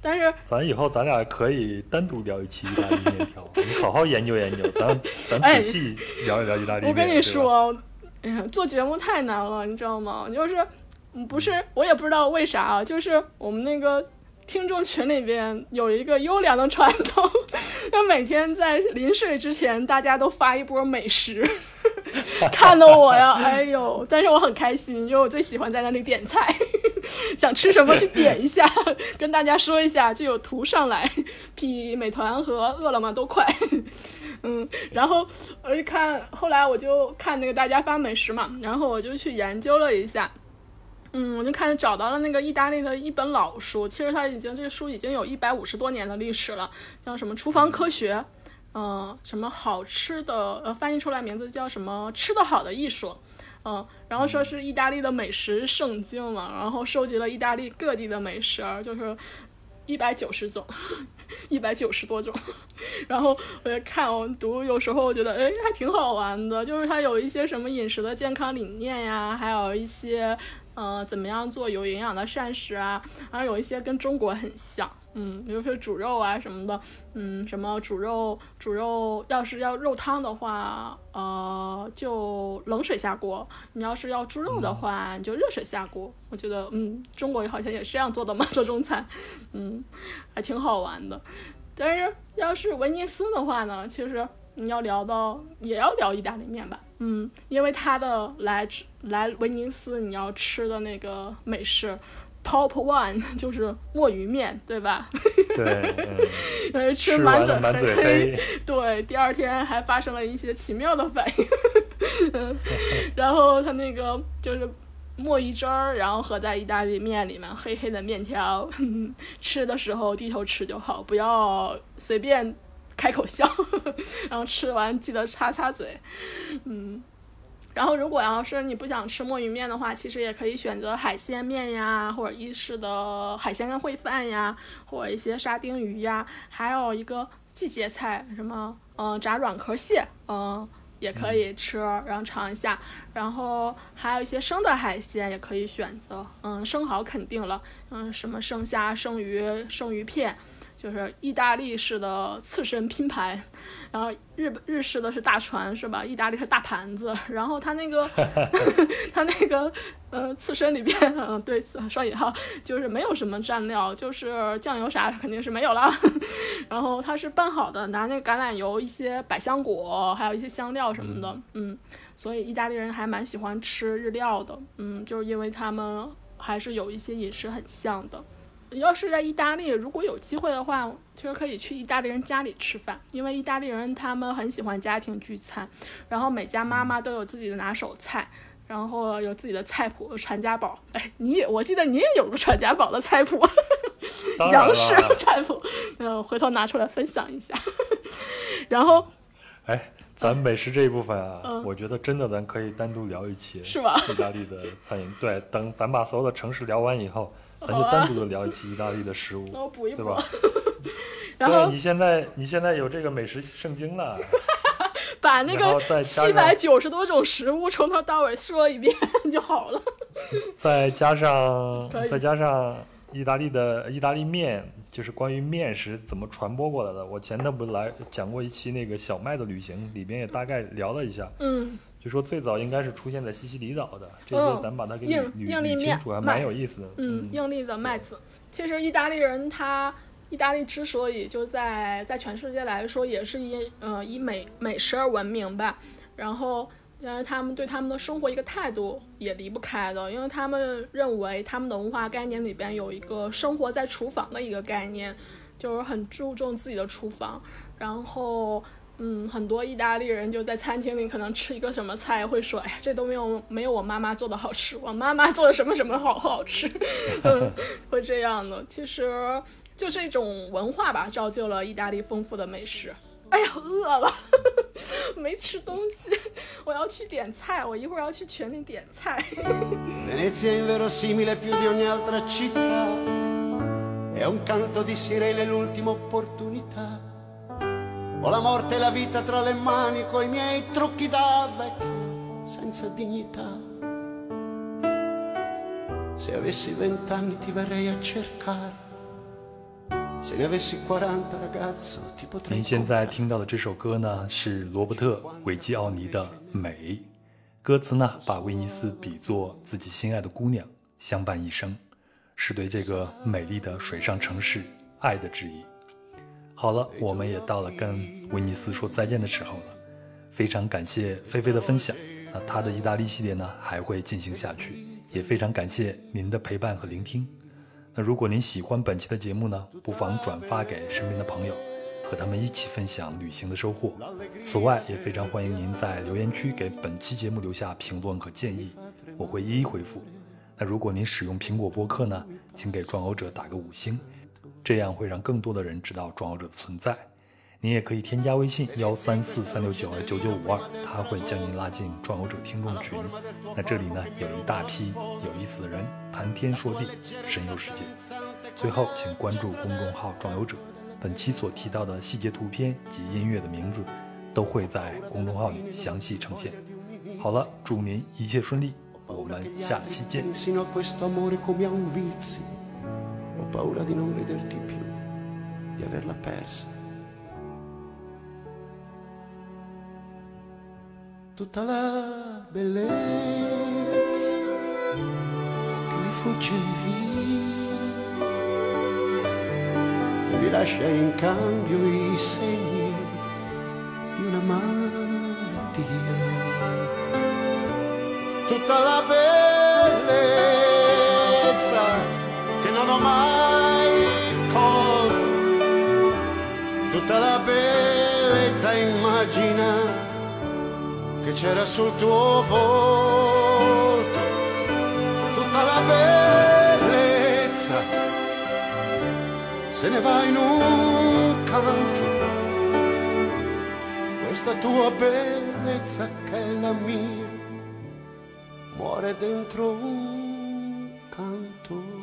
但是咱以后咱俩可以单独聊一期意大利面条，你好好研究研究，咱 咱仔细聊一聊意大利面。我跟你说，哎呀，做节目太难了，你知道吗？就是，不是我也不知道为啥啊，就是我们那个。听众群里边有一个优良的传统，就每天在临睡之前，大家都发一波美食，看得我呀，哎呦！但是我很开心，因为我最喜欢在那里点菜。想吃什么去点一下，跟大家说一下，就有图上来，比美团和饿了么都快。嗯，然后我一看，后来我就看那个大家发美食嘛，然后我就去研究了一下。嗯，我就看找到了那个意大利的一本老书，其实它已经这个书已经有一百五十多年的历史了，叫什么《厨房科学》，嗯、什么好吃的，呃，翻译出来名字叫什么“吃得好的艺术”，嗯，然后说是意大利的美食圣经嘛，然后收集了意大利各地的美食，就是一百九十种，一百九十多种。然后我就看我读，有时候我觉得哎还挺好玩的，就是它有一些什么饮食的健康理念呀，还有一些呃怎么样做有营养的膳食啊，然后有一些跟中国很像。嗯，比如说煮肉啊什么的，嗯，什么煮肉，煮肉要是要肉汤的话，呃，就冷水下锅；你要是要猪肉的话，你就热水下锅。我觉得，嗯，中国好像也是这样做的嘛，做中餐，嗯，还挺好玩的。但是要是威尼斯的话呢，其实你要聊到也要聊意大利面吧，嗯，因为他的来来威尼斯你要吃的那个美式 top one 就是墨鱼面，对吧？对，嗯，因为吃吃满嘴完了满嘴黑黑，对，第二天还发生了一些奇妙的反应，嗯，然后他那个就是墨鱼汁儿，然后和在意大利面里面，黑黑的面条，吃的时候低头吃就好，不要随便开口笑，然后吃完记得擦擦嘴，嗯。然后，如果要是你不想吃墨鱼面的话，其实也可以选择海鲜面呀，或者意式的海鲜烩饭呀，或者一些沙丁鱼呀，还有一个季节菜，什么嗯、呃炸软壳蟹，嗯、也可以吃，然后尝一下。然后还有一些生的海鲜也可以选择，嗯，生蚝肯定了，嗯，什么生虾、生鱼、生鱼片，就是意大利式的刺身拼盘，然后日日式的是大船是吧？意大利是大盘子，然后它那个 它那个呃刺身里边，嗯、对双引号就是没有什么蘸料，就是酱油啥肯定是没有了，然后它是拌好的，拿那个橄榄油、一些百香果，还有一些香料什么的，嗯，所以意大利人还蛮喜欢吃日料的，嗯，就是因为他们还是有一些饮食很像的。要是在意大利，如果有机会的话，其实可以去意大利人家里吃饭，因为意大利人他们很喜欢家庭聚餐，然后每家妈妈都有自己的拿手菜，然后有自己的菜谱传家宝。哎，你也我记得你也有个传家宝的菜谱，当然洋式了，菜谱，嗯，回头拿出来分享一下。然后哎，咱美食这一部分啊，嗯我觉得真的咱可以单独聊一期，是吧意大利的餐饮，对，等咱把所有的城市聊完以后，咱就单独的聊一期意大利的食物，那我补一补对吧？然后对你现在你现在有这个美食圣经了，把那然后个加七百九十多种食物从头到尾说一遍就好了。再加上可以再加上意大利的意大利面，就是关于面食怎么传播过来的。我前头不是来讲过一期那个小麦的旅行，里边也大概聊了一下，嗯，就说最早应该是出现在西西里岛的，这嗯些咱把它给硬捋捋捋硬粒面清楚，还蛮有意思的。嗯，硬粒的麦子。其实意大利人他，意大利之所以就在在全世界来说也是以呃以美美食而闻名吧，然后。但是他们对他们的生活一个态度也离不开的，因为他们认为他们的文化概念里边有一个生活在厨房的一个概念，就是很注重自己的厨房。然后，嗯，很多意大利人就在餐厅里可能吃一个什么菜，会说：“哎呀，这都没有没有我妈妈做的好吃，我妈妈做的什么什么好好吃。”嗯，会这样的。其实就这种文化吧，造就了意大利丰富的美食。哎呀，饿了，没吃东西，我要去点菜，我一会儿要去群里点菜。Ho la morte e la vita tra le mani coi miei trucchi da vecchio senza dignità. Se avessi vent'anni ti verrei a cercare, se ne avessi 40 ragazzo ti potrei 您现在.听到的这首歌呢，是罗伯特·维基奥尼的《美》，歌词呢把威尼斯比作自己心爱的姑娘，相伴一生，是对这个美丽的水上城市爱的致意。好了，我们也到了跟威尼斯说再见的时候了，非常感谢菲菲的分享。那她的意大利系列呢还会进行下去，也非常感谢您的陪伴和聆听。那如果您喜欢本期的节目呢，不妨转发给身边的朋友，和他们一起分享旅行的收获。此外，也非常欢迎您在留言区给本期节目留下评论和建议，我会一一回复。那如果您使用苹果播客呢，请给壮游者打个五星，这样会让更多的人知道壮游者的存在。您也可以添加微信幺三四三六九二九九五二，他会将您拉进壮游者听众群。那这里呢有一大批有意思的人谈天说地，神游世界。最后，请关注公众号“壮游者”，本期所提到的细节图片及音乐的名字都会在公众号里详细呈现。好了，祝您一切顺利，我们下期见。Paura di non vederti più, di averla persa. Tutta la bellezza che mi fugge via e mi lascia in cambio i segni c'era sul tuo volto, tutta la bellezza se ne va in un canto, questa tua bellezza che è la mia muore dentro un canto.